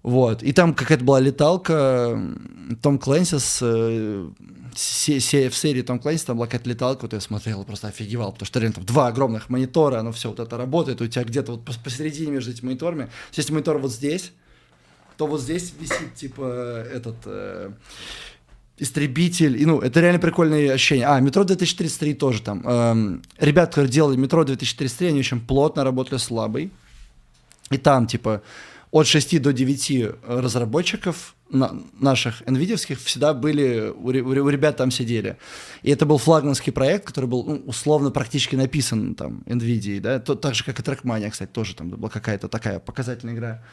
Вот. И там какая-то была леталка Том Клэнси с, э, се, се, в серии Том Клэнси там была какая-то леталка, вот я смотрел, просто офигевал, потому что реально там два огромных монитора, оно все вот это работает, у тебя где-то вот посередине между этими мониторами, если монитор вот здесь, то вот здесь висит типа этот э, Истребитель, и, ну, это реально прикольные ощущения. А, Метро 2033 тоже там. Эм, ребят, которые делали Метро 2033, они очень плотно работали с лабой. И там, типа, от 6 до 9 разработчиков на, наших NVIDIA всегда были, у, у, у ребят там сидели. И это был флагманский проект, который был ну, условно практически написан там NVIDIA, да, то, так же, как и Trackmania, кстати, тоже там была какая-то такая показательная игра,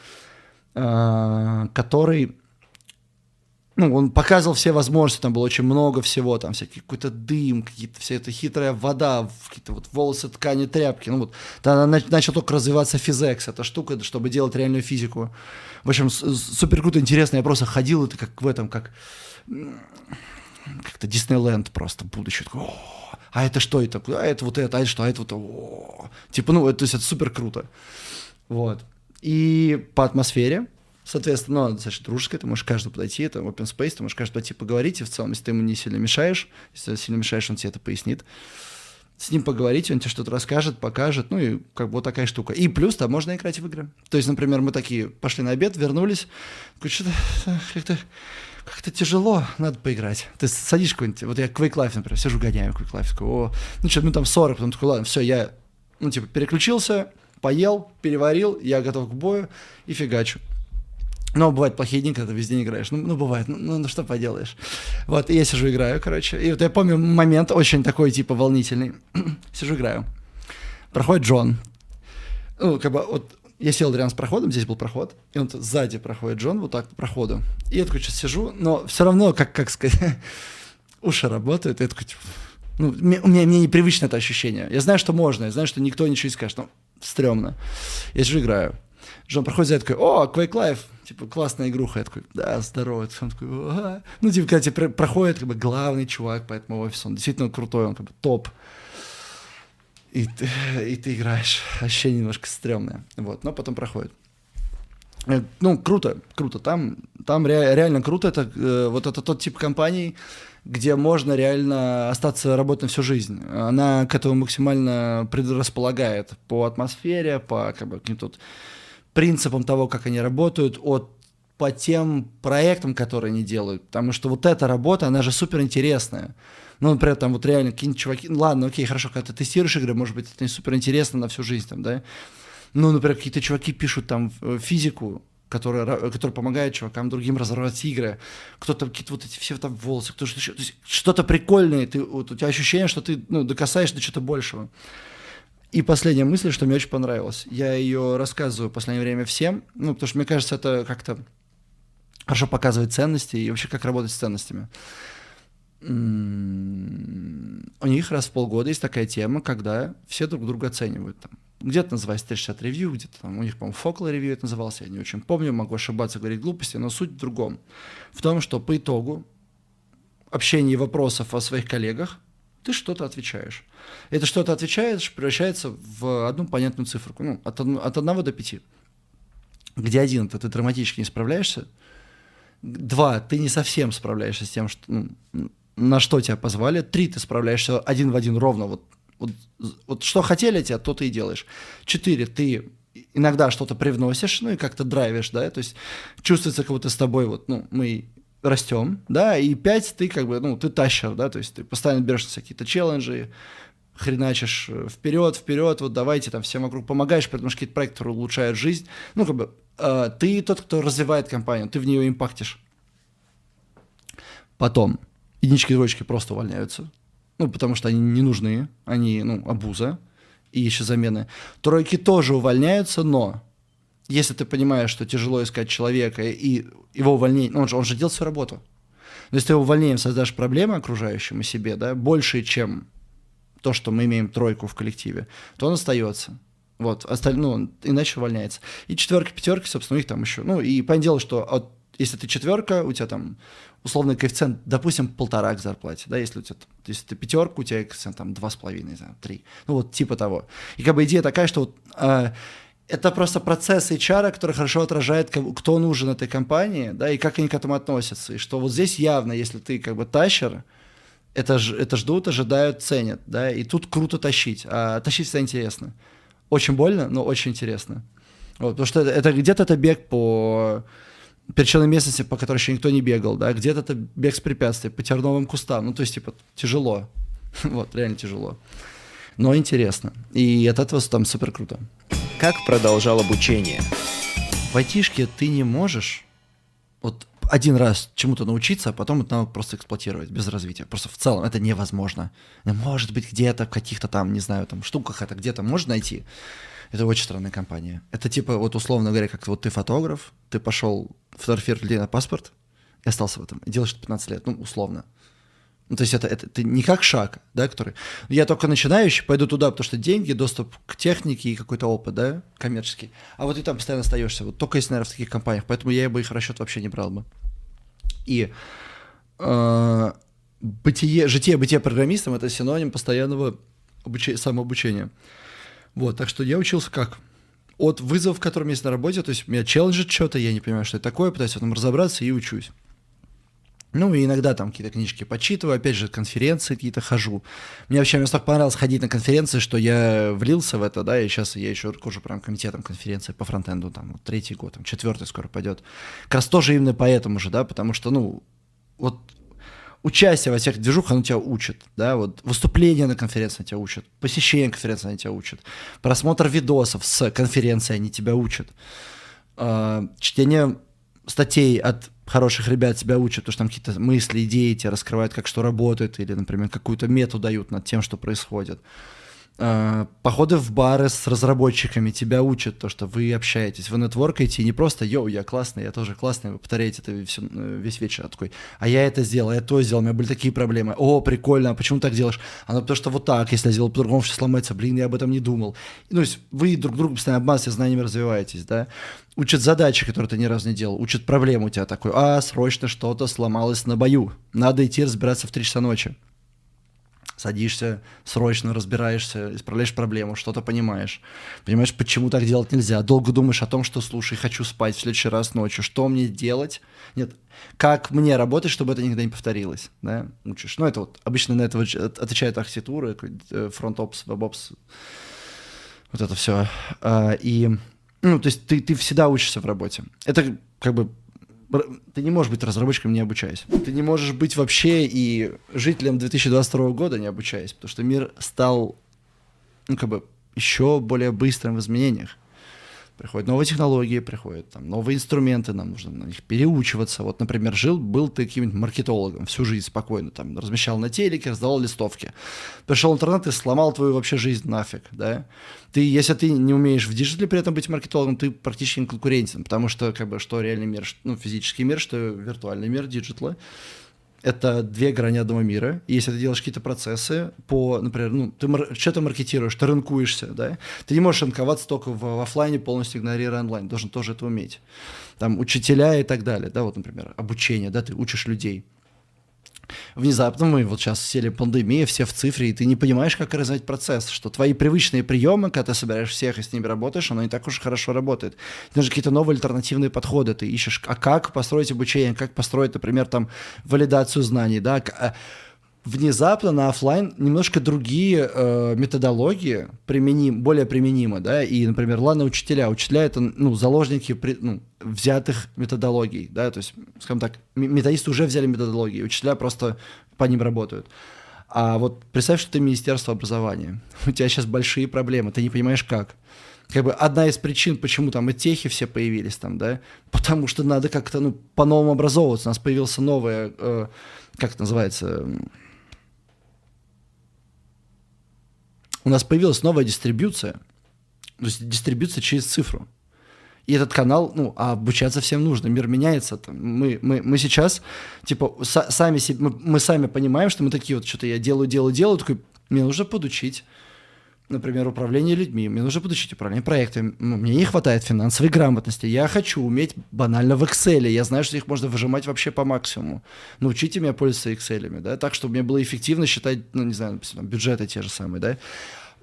э, который ну, он показывал все возможности, там было очень много всего, там всякий какой-то дым, какие-то вся эта хитрая вода, какие-то вот волосы, ткани, тряпки, ну вот, тогда начал только развиваться физекс, эта штука, чтобы делать реальную физику. В общем, супер круто, интересно, я просто ходил, это как в этом, как как-то Диснейленд просто будущее. Такой, а это что это? А это вот это, а это что? А это вот о, Типа, ну, это, то есть это супер круто. Вот. И по атмосфере, Соответственно, ну, достаточно дружеская, ты можешь каждому подойти, это open space, ты можешь каждому подойти поговорить, и в целом, если ты ему не сильно мешаешь, если сильно мешаешь, он тебе это пояснит. с ним поговорить, он тебе что-то расскажет, покажет, ну и как бы вот такая штука. И плюс там можно играть в игры. То есть, например, мы такие пошли на обед, вернулись, что-то как-то как-то тяжело, надо поиграть. Ты садишь какой-нибудь, вот я Quake Life, например, сижу, гоняю Quake Life, такой, о, ну что, ну там 40, потом такой, ладно, все, я, ну типа, переключился, поел, переварил, я готов к бою и фигачу. Но бывают плохие дни, когда ты весь день играешь. Ну, ну бывает, ну, ну, ну что поделаешь. Вот, и я сижу, играю, короче. И вот я помню момент очень такой, типа, волнительный. сижу, играю. Проходит Джон. Ну, как бы, вот я сел рядом с проходом, здесь был проход, и он сзади проходит Джон, вот так по проходу. И я такой сейчас сижу, но все равно, как, как сказать, уши работают, и я такой, типа, ну, у меня, мне непривычно это ощущение. Я знаю, что можно, я знаю, что никто ничего не скажет, но стрёмно. Я сижу, играю. Джон проходит за такой, о, Quake Life, типа, классная игруха. Я такой, да, здорово. Он такой, Ага. ну, типа, когда тебе проходит, как бы, главный чувак по этому офису, он действительно крутой, он как бы топ. И ты, и ты играешь. Ощущение немножко стрёмное. Вот, но потом проходит. Э, ну, круто, круто. Там, там ре, реально круто. Это э, вот это тот тип компаний, где можно реально остаться работать на всю жизнь. Она к этому максимально предрасполагает по атмосфере, по как бы, каким-то принципам того, как они работают, от по тем проектам, которые они делают. Потому что вот эта работа, она же супер интересная. Ну, например, там вот реально какие-нибудь чуваки... Ну, ладно, окей, хорошо, когда ты тестируешь игры, может быть, это не супер интересно на всю жизнь, там, да? Ну, например, какие-то чуваки пишут там э, физику, которая, которая помогает чувакам другим разорвать игры. Кто-то какие-то вот эти все там волосы, кто что-то, что-то прикольное. Ты, вот, у тебя ощущение, что ты ну, докасаешь до чего-то большего. И последняя мысль, что мне очень понравилось. Я ее рассказываю в последнее время всем, ну, потому что мне кажется, это как-то хорошо показывает ценности и вообще как работать с ценностями. М-м, у них раз в полгода есть такая тема, когда все друг друга оценивают. Там. Где-то называется 360 ревью, где-то там, у них, по-моему, Focal ревью это назывался, я не очень помню, могу ошибаться, говорить глупости, но суть в другом. В том, что по итогу общения и вопросов о своих коллегах ты что-то отвечаешь. Это что-то отвечаешь, превращается в одну понятную цифру, ну, от, от 1 до 5. Где один, это ты драматически не справляешься, два, ты не совсем справляешься с тем, что, ну, на что тебя позвали, три, ты справляешься один в один ровно, вот, вот, вот что хотели тебя, то ты и делаешь. Четыре, ты иногда что-то привносишь, ну и как-то драйвишь, да, то есть чувствуется, как будто с тобой вот, ну, мы растем, да, и пять ты как бы, ну, ты тащер, да, то есть ты постоянно берешь какие-то челленджи, хреначишь вперед, вперед, вот давайте там всем вокруг помогаешь, потому что какие-то проекты улучшают жизнь. Ну, как бы, э, ты тот, кто развивает компанию, ты в нее импактишь. Потом, единички двоечки просто увольняются, ну, потому что они не нужны, они, ну, обуза, и еще замены. Тройки тоже увольняются, но если ты понимаешь, что тяжело искать человека, и его увольнение, ну, он же, он же делает свою работу. Но если ты его увольнением создашь проблемы окружающим и себе, да, больше, чем то, что мы имеем тройку в коллективе, то он остается. Вот, остальное, ну, иначе увольняется. И четверки, пятерки, собственно, у них там еще. Ну, и понятное дело, что от, если ты четверка, у тебя там условный коэффициент, допустим, полтора к зарплате, да, если у тебя, если ты пятерка, у тебя коэффициент там два с половиной, три, ну вот типа того. И как бы идея такая, что вот э, это просто процесс HR, который хорошо отражает, кто нужен этой компании, да, и как они к этому относятся. И что вот здесь явно, если ты как бы тащер, это, это ждут, ожидают, ценят, да, и тут круто тащить, а тащить всегда интересно. Очень больно, но очень интересно. Вот, потому что это, это где-то это бег по перечной местности, по которой еще никто не бегал, да, где-то это бег с препятствий, по терновым кустам, ну, то есть, типа, тяжело, вот, реально тяжело, но интересно, и от этого там супер круто. Как продолжал обучение? В айтишке ты не можешь вот один раз чему-то научиться, а потом это надо просто эксплуатировать без развития. Просто в целом это невозможно. Может быть, где-то в каких-то там, не знаю, там штуках это где-то можно найти. Это очень странная компания. Это типа, вот условно говоря, как вот ты фотограф, ты пошел фотографировать людей на паспорт и остался в этом. И делаешь это 15 лет, ну, условно. Ну, то есть это, это, это не как шаг, да, который... Я только начинающий, пойду туда, потому что деньги, доступ к технике и какой-то опыт, да, коммерческий. А вот ты там постоянно остаешься, вот только если, наверное, в таких компаниях, поэтому я бы их расчет вообще не брал бы. И э, бытие, житие-бытие программистом — это синоним постоянного обучения, самообучения. Вот, так что я учился как? От вызовов, которым есть на работе, то есть меня челленджит что-то, я не понимаю, что это такое, пытаюсь в этом разобраться и учусь. Ну, и иногда там какие-то книжки почитываю, опять же, конференции какие-то хожу. Мне вообще мне так понравилось ходить на конференции, что я влился в это, да, и сейчас я еще руковожу прям комитетом конференции по фронтенду, там, вот, третий год, там, четвертый скоро пойдет. Как раз тоже именно поэтому же, да, потому что, ну, вот участие во всех движухах, оно тебя учит, да, вот выступления на конференции тебя учат, посещение конференции они тебя учат, просмотр видосов с конференции они тебя учат, э, чтение статей от хороших ребят тебя учат, потому что там какие-то мысли, идеи тебе раскрывают, как что работает, или, например, какую-то мету дают над тем, что происходит. А, походы в бары с разработчиками тебя учат то, что вы общаетесь, вы нетворкаете, и не просто «Йоу, я классный, я тоже классный», вы повторяете это все, э, весь вечер, такой «А я это сделал, я то сделал, у меня были такие проблемы, о, прикольно, а почему так делаешь?» А ну потому что вот так, если я сделал по-другому, все сломается, блин, я об этом не думал. Ну, то есть вы друг друга постоянно обмазываете, знаниями развиваетесь, да? Учат задачи, которые ты ни разу не делал, учат проблему у тебя такой «А, срочно что-то сломалось на бою, надо идти разбираться в 3 часа ночи» садишься, срочно разбираешься, исправляешь проблему, что-то понимаешь. Понимаешь, почему так делать нельзя. Долго думаешь о том, что, слушай, хочу спать в следующий раз ночью. Что мне делать? Нет, как мне работать, чтобы это никогда не повторилось, да, учишь. Ну, это вот, обычно на это отвечает архитектура, фронт-опс, веб-опс, вот это все. А, и, ну, то есть ты, ты всегда учишься в работе. Это как бы ты не можешь быть разработчиком, не обучаясь. Ты не можешь быть вообще и жителем 2022 года, не обучаясь, потому что мир стал, ну, как бы, еще более быстрым в изменениях. Приходят новые технологии, приходят там новые инструменты, нам нужно на них переучиваться. Вот, например, жил, был ты каким-нибудь маркетологом всю жизнь спокойно, там, размещал на телеке, раздавал листовки. Пришел интернет и сломал твою вообще жизнь нафиг, да. Ты, если ты не умеешь в диджитале при этом быть маркетологом, ты практически не конкурентен, потому что, как бы, что реальный мир, ну, физический мир, что виртуальный мир диджитала это две грани одного мира. Если ты делаешь какие-то процессы по, например, ну, ты мар- что-то маркетируешь, ты рынкуешься, да, ты не можешь рынковаться только в, в офлайне, полностью игнорируя онлайн, должен тоже это уметь. Там учителя и так далее, да, вот, например, обучение, да, ты учишь людей внезапно мы вот сейчас сели пандемия, все в цифре, и ты не понимаешь, как развивать процесс, что твои привычные приемы, когда ты собираешь всех и с ними работаешь, оно не так уж хорошо работает. Нужны какие-то новые альтернативные подходы, ты ищешь, а как построить обучение, как построить, например, там, валидацию знаний, да, а внезапно на офлайн немножко другие э, методологии применим, более применимы, да, и, например, ладно, учителя, учителя это, ну, заложники при, ну, взятых методологий, да, то есть, скажем так, методисты уже взяли методологии, учителя просто по ним работают. А вот представь, что ты Министерство образования, у тебя сейчас большие проблемы, ты не понимаешь как. Как бы одна из причин, почему там и техи все появились там, да, потому что надо как-то, ну, по-новому образовываться, у нас появился новое, э, как это называется, у нас появилась новая дистрибьюция, то есть дистрибьюция через цифру. И этот канал, ну, а обучаться всем нужно, мир меняется. Там. Мы, мы, мы сейчас, типа, са- сами мы, мы сами понимаем, что мы такие вот, что-то я делаю, делаю, делаю, такой, мне нужно подучить например, управление людьми, мне нужно подучить управление проектами, мне не хватает финансовой грамотности, я хочу уметь банально в Excel, я знаю, что их можно выжимать вообще по максимуму. Научите меня пользоваться Excel, да, так, чтобы мне было эффективно считать, ну, не знаю, там, бюджеты те же самые, да,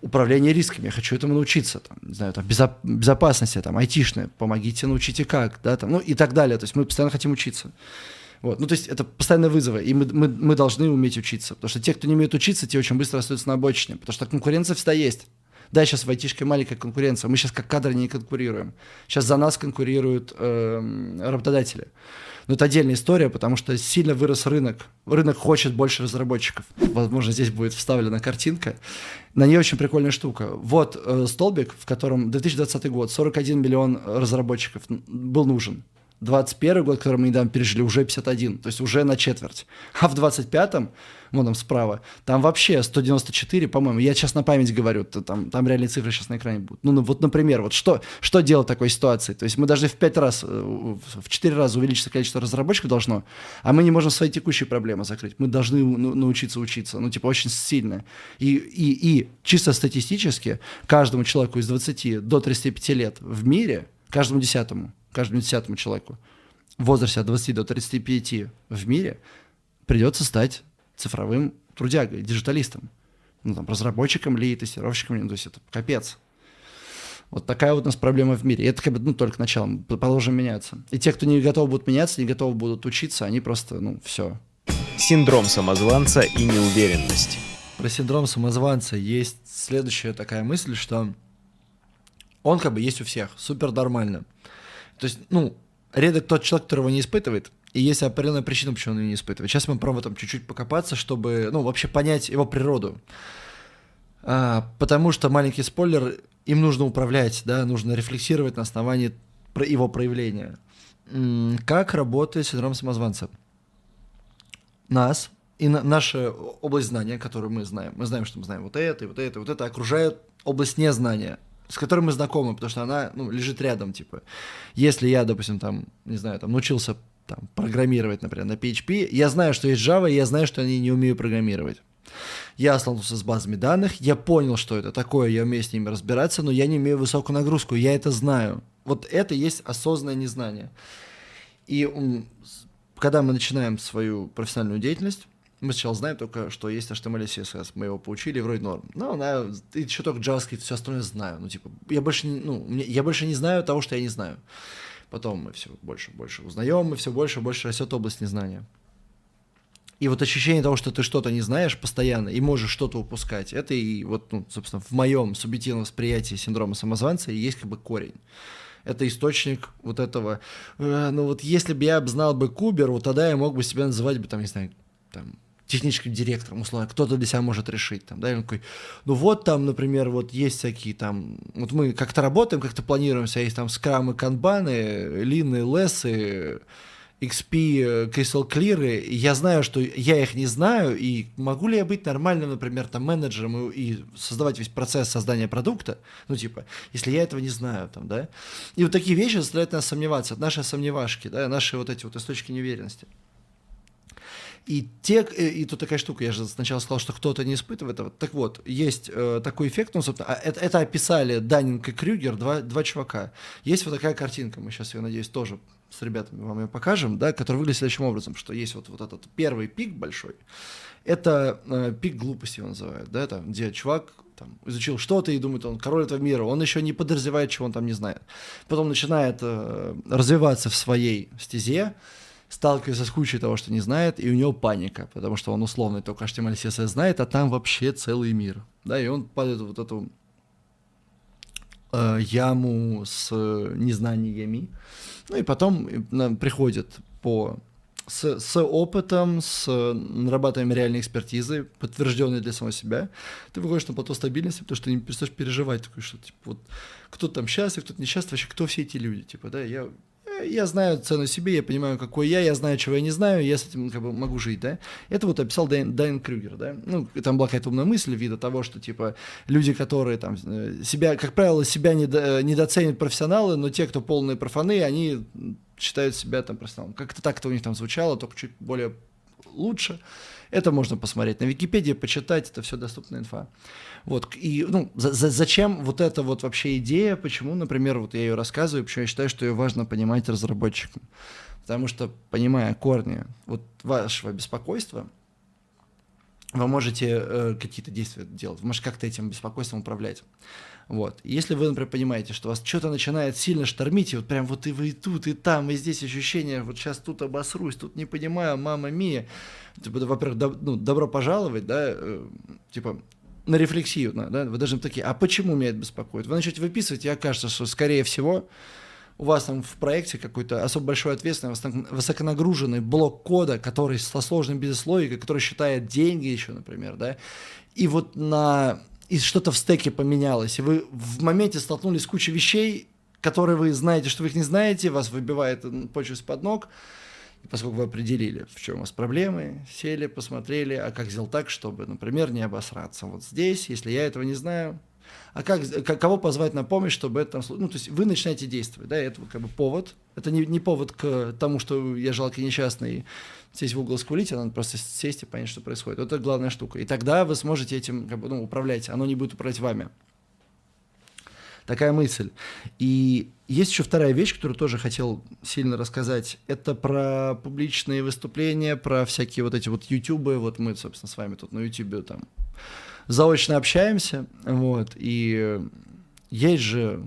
управление рисками, я хочу этому научиться, там, не знаю, там, безо- безопасности, там, айтишное, помогите, научите как, да, там, ну, и так далее, то есть мы постоянно хотим учиться. Вот. Ну, то есть это постоянные вызовы, и мы, мы, мы должны уметь учиться. Потому что те, кто не умеет учиться, те очень быстро остаются на обочине. Потому что конкуренция всегда есть. Да, сейчас в айтишке маленькая конкуренция. Мы сейчас как кадры не конкурируем. Сейчас за нас конкурируют э, работодатели. Но это отдельная история, потому что сильно вырос рынок. Рынок хочет больше разработчиков. Возможно, здесь будет вставлена картинка. На ней очень прикольная штука. Вот э, столбик, в котором 2020 год, 41 миллион разработчиков был нужен. 21 год, который мы недавно пережили, уже 51, то есть уже на четверть. А в 25-м, вон там справа, там вообще 194, по-моему, я сейчас на память говорю, то там, там реальные цифры сейчас на экране будут. Ну, ну вот, например, вот что, что делать в такой ситуации? То есть мы даже в 5 раз, э, в 4 раза увеличиться количество разработчиков должно, а мы не можем свои текущие проблемы закрыть. Мы должны ну, научиться учиться, ну, типа, очень сильно. И, и, и чисто статистически каждому человеку из 20 до 35 лет в мире, каждому десятому, каждому десятому человеку в возрасте от 20 до 35 в мире придется стать цифровым трудягой, диджиталистом. Ну, там, разработчиком ли, тестировщиком ли, ну, то есть это капец. Вот такая вот у нас проблема в мире. И это как бы, ну, только начало. Продолжим меняться. И те, кто не готовы будут меняться, не готовы будут учиться, они просто, ну, все. Синдром самозванца и неуверенность. Про синдром самозванца есть следующая такая мысль, что он как бы есть у всех, супер нормально. То есть, ну, редок тот человек, которого не испытывает, и есть определенная причина, почему он ее не испытывает. Сейчас мы пробуем там чуть-чуть покопаться, чтобы, ну, вообще понять его природу. А, потому что, маленький спойлер, им нужно управлять, да, нужно рефлексировать на основании его проявления. Как работает синдром самозванца? Нас и на, наша область знания, которую мы знаем, мы знаем, что мы знаем вот это, и вот это, и вот это, окружает область незнания, с которой мы знакомы, потому что она ну, лежит рядом, типа. Если я, допустим, там, не знаю, там, научился там, программировать, например, на PHP, я знаю, что есть Java, и я знаю, что они не умеют программировать. Я столкнулся с базами данных, я понял, что это такое, я умею с ними разбираться, но я не имею высокую нагрузку, я это знаю. Вот это есть осознанное незнание. И когда мы начинаем свою профессиональную деятельность, мы сначала знаем только, что есть HTML и CSS. Мы его получили, вроде норм. Но она, и еще только JavaScript, все остальное знаю. Ну, типа, я больше, ну, я больше не знаю того, что я не знаю. Потом мы все больше больше узнаем, и все больше больше растет область незнания. И вот ощущение того, что ты что-то не знаешь постоянно и можешь что-то упускать, это и вот, ну, собственно, в моем субъективном восприятии синдрома самозванца есть как бы корень. Это источник вот этого. Э, ну вот если бы я знал бы Кубер, вот тогда я мог бы себя называть бы там, не знаю, там, техническим директором, условно, кто-то для себя может решить, там, да, и он такой, ну вот там, например, вот есть всякие там, вот мы как-то работаем, как-то планируем, есть там скрамы, канбаны, лины, лесы, XP, Crystal Clear, я знаю, что я их не знаю, и могу ли я быть нормальным, например, там, менеджером и, и создавать весь процесс создания продукта, ну, типа, если я этого не знаю, там, да, и вот такие вещи заставляют нас сомневаться, наши сомневашки, да, наши вот эти вот источники неуверенности. И, те, э, и тут такая штука, я же сначала сказал, что кто-то не испытывает этого. Так вот, есть э, такой эффект, ну, собственно, а, это, это описали Данинг и Крюгер, два, два чувака. Есть вот такая картинка, мы сейчас, я надеюсь, тоже с ребятами вам ее покажем, да, который выглядит следующим образом, что есть вот, вот этот первый пик большой, это э, пик глупости его называют, да, там, где чувак там, изучил что-то и думает, он король этого мира, он еще не подразумевает, чего он там не знает. Потом начинает э, развиваться в своей стезе, сталкивается с кучей того, что не знает, и у него паника, потому что он условно только HTML, CSS знает, а там вообще целый мир. Да, и он падает в вот эту э, яму с незнаниями. Ну и потом э, приходит по с, с опытом, с нарабатыванием реальной экспертизы, подтвержденной для самого себя, ты выходишь на плато стабильности, потому что ты не перестаешь переживать, такой, что типа вот кто там счастлив, кто-то несчастлив, вообще кто все эти люди, типа, да, я я знаю цену себе, я понимаю, какой я, я знаю, чего я не знаю, я с этим как бы могу жить, да. Это вот описал Дайн, Дайн Крюгер, да. Ну, там была какая-то умная мысль вида того, что, типа, люди, которые там э, себя, как правило, себя недо, недооценят профессионалы, но те, кто полные профаны, они считают себя там профессионалом. Как-то так это у них там звучало, только чуть более лучше. Это можно посмотреть на Википедии, почитать, это все доступная инфа. Вот, и, ну, за, за, зачем вот эта вот вообще идея, почему, например, вот я ее рассказываю, почему я считаю, что ее важно понимать разработчикам. Потому что, понимая корни вот вашего беспокойства, вы можете э, какие-то действия делать, вы можете как-то этим беспокойством управлять. Вот. Если вы, например, понимаете, что вас что-то начинает сильно штормить, и вот прям вот и вы и тут, и там, и здесь ощущение, вот сейчас тут обосрусь, тут не понимаю, мама мия, типа, во-первых, доб- ну, добро пожаловать, да, э, типа, на рефлексию, да, вы должны такие, а почему меня это беспокоит? Вы начнете выписывать, и окажется, что, скорее всего, у вас там в проекте какой-то особо большой ответственный, высоконагруженный блок кода, который со сложным бизнес-логикой, который считает деньги еще, например, да, и вот на и что-то в стеке поменялось, и вы в моменте столкнулись с кучей вещей, которые вы знаете, что вы их не знаете, вас выбивает почву из-под ног, и поскольку вы определили, в чем у вас проблемы, сели, посмотрели, а как сделать так, чтобы, например, не обосраться вот здесь, если я этого не знаю, а как, как кого позвать на помощь, чтобы это там, ну, то есть вы начинаете действовать, да, это как бы повод, это не, не повод к тому, что я жалкий несчастный, сесть в угол скулить, а надо просто сесть и понять, что происходит. Это главная штука. И тогда вы сможете этим как бы, ну, управлять, оно не будет управлять вами. Такая мысль. И есть еще вторая вещь, которую тоже хотел сильно рассказать. Это про публичные выступления, про всякие вот эти вот ютубы. Вот мы, собственно, с вами тут на ютубе там заочно общаемся, вот, и есть же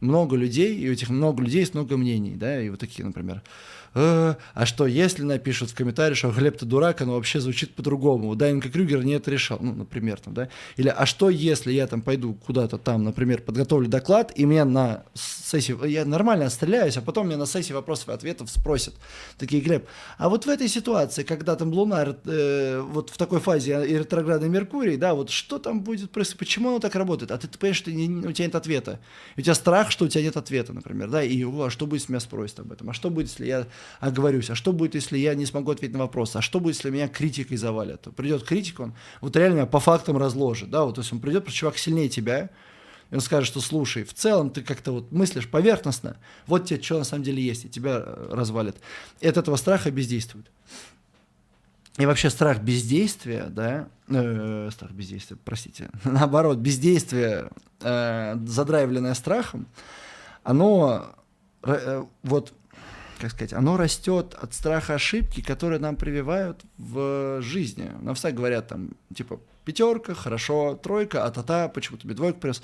много людей, и у этих много людей есть много мнений, да, и вот такие, например, «Э, а что, если напишут в комментариях, что Глеб ты дурак, оно вообще звучит по-другому. Дайнка Крюгер не это решал, ну, например, там, да. Или, а что, если я там пойду куда-то там, например, подготовлю доклад, и меня на сессии, я нормально отстреляюсь, а потом меня на сессии вопросов и ответов спросят. Такие, Глеб, а вот в этой ситуации, когда там Луна э, вот в такой фазе и ретроградный Меркурий, да, вот что там будет происходить, почему оно так работает? А ты, ты понимаешь, что не, у тебя нет ответа. У тебя страх, что у тебя нет ответа, например, да, и а что будет, если меня спросят об этом? А что будет, если я оговорюсь, а что будет, если я не смогу ответить на вопрос, а что будет, если меня критикой завалят? Придет критик, он вот реально меня по фактам разложит, да, вот, то есть он придет, чувак сильнее тебя, и он скажет, что слушай, в целом ты как-то вот мыслишь поверхностно, вот тебе что на самом деле есть, и тебя э, развалит. И от этого страха бездействует. И вообще страх бездействия, да, э, страх бездействия, простите, наоборот, бездействие, э, задраивленное страхом, оно э, вот как сказать, оно растет от страха ошибки, которые нам прививают в жизни. Нам всегда говорят там, типа, пятерка, хорошо, тройка, а та-та, почему тебе двойку принес?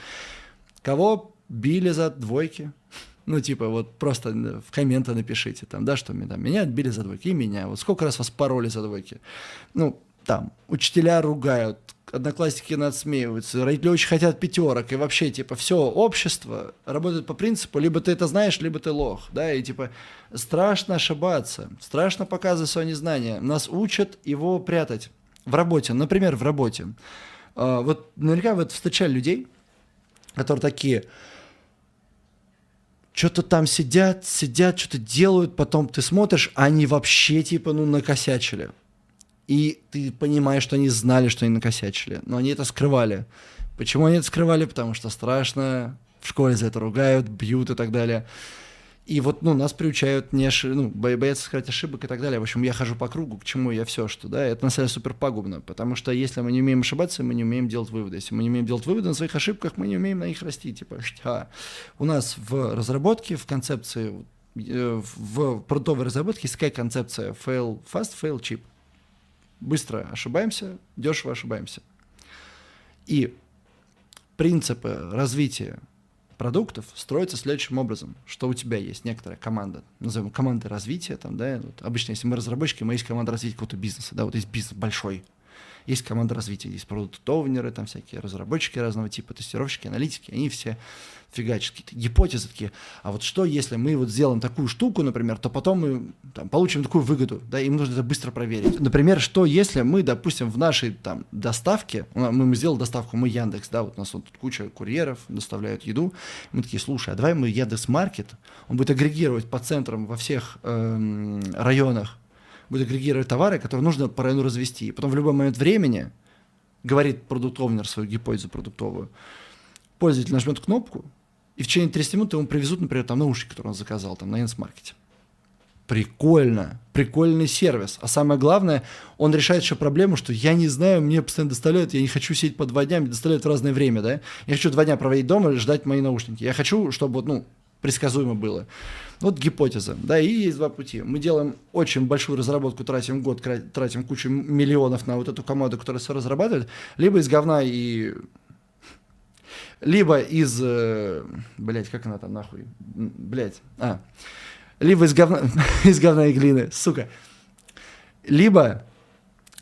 Кого били за двойки? Ну, типа, вот просто в комменты напишите, там, да, что там, меня отбили за двойки, и меня. Вот сколько раз вас пароли за двойки? Ну, там, учителя ругают, одноклассники надсмеиваются, родители очень хотят пятерок, и вообще, типа, все общество работает по принципу, либо ты это знаешь, либо ты лох, да, и, типа, страшно ошибаться, страшно показывать свое незнание, нас учат его прятать в работе, например, в работе. А, вот наверняка вы встречали людей, которые такие, что-то там сидят, сидят, что-то делают, потом ты смотришь, они вообще, типа, ну, накосячили и ты понимаешь, что они знали, что они накосячили, но они это скрывали. Почему они это скрывали? Потому что страшно, в школе за это ругают, бьют и так далее. И вот, ну, нас приучают не ошиб... ну, бояться сказать ошибок и так далее. В общем, я хожу по кругу, к чему я все, что, да, это на самом деле супер пагубно, потому что если мы не умеем ошибаться, мы не умеем делать выводы. Если мы не умеем делать выводы на своих ошибках, мы не умеем на них расти. Типа, а, у нас в разработке, в концепции, э, в продуктовой разработке есть такая концепция fail fast, fail cheap быстро ошибаемся, дешево ошибаемся. И принципы развития продуктов строятся следующим образом, что у тебя есть? Некоторая команда, назовем команда развития, там, да, вот обычно, если мы разработчики, мы есть команда развития какого-то бизнеса, да, вот есть бизнес большой, есть команда развития, есть продукт-оунеры, там всякие разработчики разного типа, тестировщики, аналитики, они все фигачат какие-то гипотезы такие. А вот что, если мы вот сделаем такую штуку, например, то потом мы там, получим такую выгоду, да, им нужно это быстро проверить. Например, что если мы, допустим, в нашей там доставке, мы, мы сделали доставку, мы Яндекс, да, вот у нас вот тут куча курьеров доставляют еду, мы такие, слушай, а давай мы Яндекс Маркет, он будет агрегировать по центрам во всех эм, районах, будет агрегировать товары, которые нужно по району развести. И потом в любой момент времени, говорит продукт свою гипотезу продуктовую, пользователь нажмет кнопку, и в течение 30 минут ему привезут, например, там наушники, которые он заказал там на Яндекс.Маркете. Прикольно, прикольный сервис. А самое главное, он решает еще проблему, что я не знаю, мне постоянно доставляют, я не хочу сидеть по два дня, мне доставляют в разное время, да. Я хочу два дня проводить дома и ждать мои наушники. Я хочу, чтобы, ну, предсказуемо было. Вот гипотеза, да, и есть два пути. Мы делаем очень большую разработку, тратим год, тратим кучу миллионов на вот эту команду, которая все разрабатывает, либо из говна и либо из, э, блять, как она там нахуй, блять, а, либо из говна, из говна и глины, сука, либо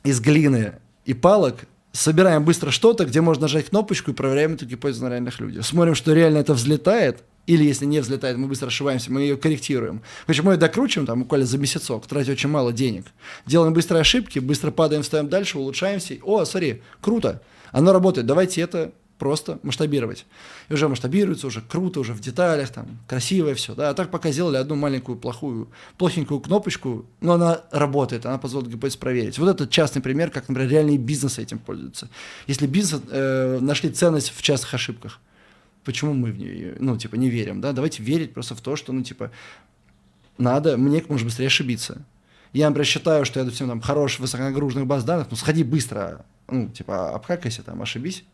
из глины и палок собираем быстро что-то, где можно нажать кнопочку и проверяем эту гипотезу на реальных людях. Смотрим, что реально это взлетает, или если не взлетает, мы быстро ошибаемся, мы ее корректируем. Почему ее докручиваем, там, буквально за месяцок, тратя очень мало денег. Делаем быстрые ошибки, быстро падаем, встаем дальше, улучшаемся. О, смотри, круто, оно работает, давайте это просто масштабировать. И уже масштабируется, уже круто, уже в деталях, там, красивое все, да, а так пока сделали одну маленькую плохую, плохенькую кнопочку, но она работает, она позволит гипотез проверить. Вот это частный пример, как, например, реальные бизнесы этим пользуются. Если бизнес э, нашли ценность в частых ошибках, почему мы в нее, ну, типа, не верим, да, давайте верить просто в то, что, ну, типа, надо, мне можно быстрее ошибиться. Я, например, считаю, что я, допустим, там, хорош в высоконагруженных баз данных, ну, сходи быстро, ну, типа, обкакайся там, ошибись,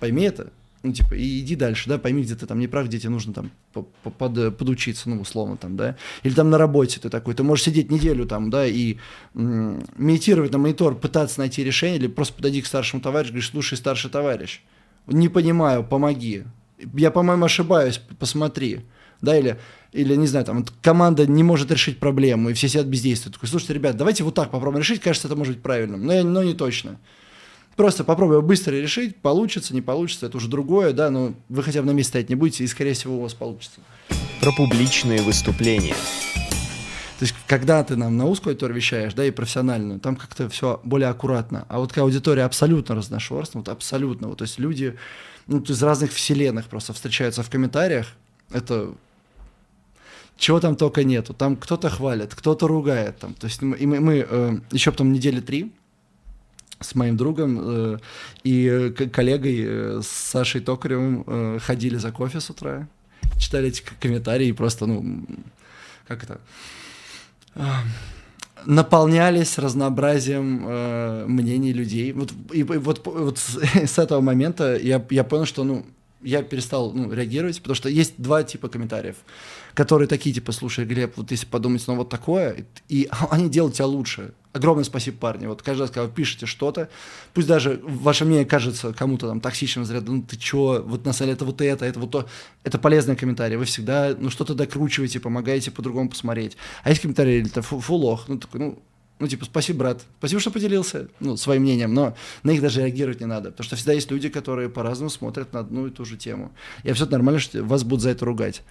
пойми это, ну, типа, и иди дальше, да, пойми, где ты там не прав, где тебе нужно там под, подучиться, ну, условно, там, да, или там на работе ты такой, ты можешь сидеть неделю там, да, и медитировать на монитор, пытаться найти решение, или просто подойди к старшему товарищу, говоришь, слушай, старший товарищ, не понимаю, помоги, Я, по-моему, ошибаюсь, посмотри. Да, или, или, не знаю, там, команда не может решить проблему, и все сидят бездействуют. Такой, слушайте, ребят, давайте вот так попробуем решить, кажется, это может быть правильным, но, я, но не точно. Просто попробуем быстро решить, получится, не получится, это уже другое, да, но вы хотя бы на месте стоять не будете, и, скорее всего, у вас получится. Про публичные выступления. То есть, когда ты нам на узкую аудиторию вещаешь, да, и профессиональную, там как-то все более аккуратно. А вот когда аудитория абсолютно разношерстная, вот абсолютно, вот, то есть люди ну, из разных вселенных просто встречаются в комментариях, это чего там только нету. Там кто-то хвалит, кто-то ругает. Там. То есть мы, мы, мы э, еще потом недели три с моим другом э, и коллегой э, с Сашей Токаревым э, ходили за кофе с утра, читали эти комментарии и просто, ну, как это наполнялись разнообразием э, мнений людей. Вот, и, и вот, вот с, с этого момента я, я понял, что ну, я перестал ну, реагировать, потому что есть два типа комментариев, которые такие, типа, слушай, Глеб, вот если подумать, ну вот такое, и, они делают тебя лучше. Огромное спасибо, парни. Вот каждый раз, когда вы пишете что-то, пусть даже ваше мнение кажется кому-то там токсичным взрядом, ну ты чё, вот на самом это вот это, это вот то, это полезные комментарии. Вы всегда, ну что-то докручиваете, помогаете по-другому посмотреть. А есть комментарии, это фу, фу лох, ну такой, ну ну, типа, спасибо, брат, спасибо, что поделился, ну, своим мнением, но на них даже реагировать не надо, потому что всегда есть люди, которые по-разному смотрят на одну и ту же тему. И абсолютно нормально, что вас будут за это ругать.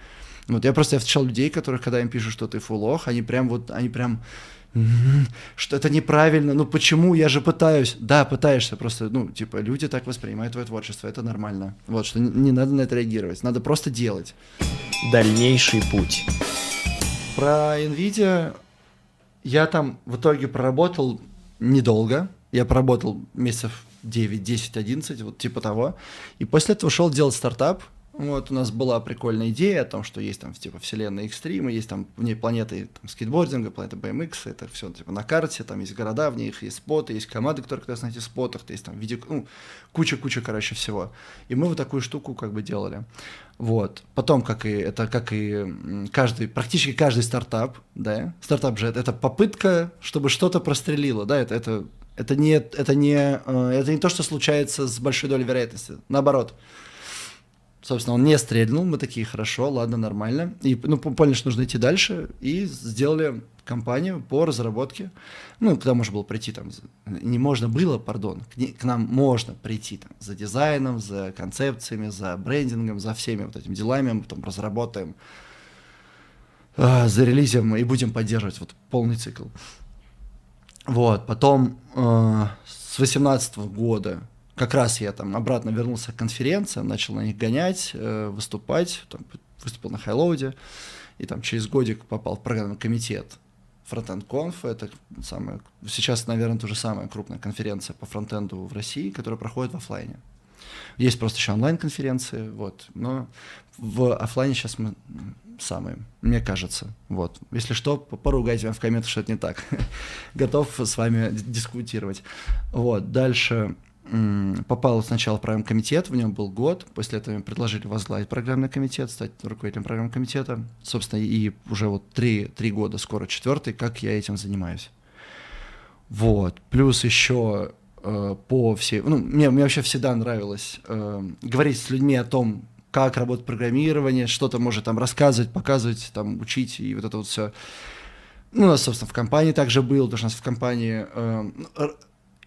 Вот я просто я встречал людей, которых, когда им пишут, что ты фулох, они прям вот, они прям что это неправильно, ну почему, я же пытаюсь. Да, пытаешься, просто, ну, типа, люди так воспринимают твое творчество, это нормально. Вот, что не, не надо на это реагировать, надо просто делать. Дальнейший путь. Про NVIDIA я там в итоге проработал недолго, я проработал месяцев 9, 10, 11, вот типа того, и после этого шел делать стартап, вот, у нас была прикольная идея о том, что есть там, типа, вселенная Extreme, есть там в ней планеты там, скейтбординга, планета BMX, это все, типа, на карте, там есть города, в них есть споты, есть команды, которые как раз на этих спотах, то есть там видео, ну, куча-куча, короче, всего. И мы вот такую штуку как бы делали. Вот. Потом, как и, это как и каждый, практически каждый стартап, да, стартап же это, это попытка, чтобы что-то прострелило, да, это, это, это не, это не, э, это не то, что случается с большой долей вероятности, наоборот. Собственно, он не стрельнул, мы такие, хорошо, ладно, нормально. И, ну, поняли, что нужно идти дальше, и сделали компанию по разработке. Ну, куда можно было прийти там, не можно было, пардон, к, не, к нам можно прийти там за дизайном, за концепциями, за брендингом, за всеми вот этими делами, мы потом разработаем, э, зарелизим и будем поддерживать вот полный цикл. Вот, потом э, с 18 года как раз я там обратно вернулся к конференциям, начал на них гонять, э, выступать, там, выступил на Хайлоуде, и там через годик попал в программный комитет Frontend Conf, это самая, сейчас, наверное, тоже самая крупная конференция по фронтенду в России, которая проходит в офлайне. Есть просто еще онлайн-конференции, вот, но в офлайне сейчас мы самые, мне кажется, вот. Если что, поругайте меня в комментах, что это не так. Готов с вами дискутировать. Вот, дальше попал сначала в программный комитет, в нем был год, после этого мне предложили возглавить программный комитет, стать руководителем программного комитета, собственно, и уже вот три, три года, скоро четвертый, как я этим занимаюсь. Вот, плюс еще э, по всей, ну, мне, мне вообще всегда нравилось э, говорить с людьми о том, как работает программирование, что-то может там рассказывать, показывать, там, учить, и вот это вот все. Ну, у нас, собственно, в компании также было, потому что у нас в компании э,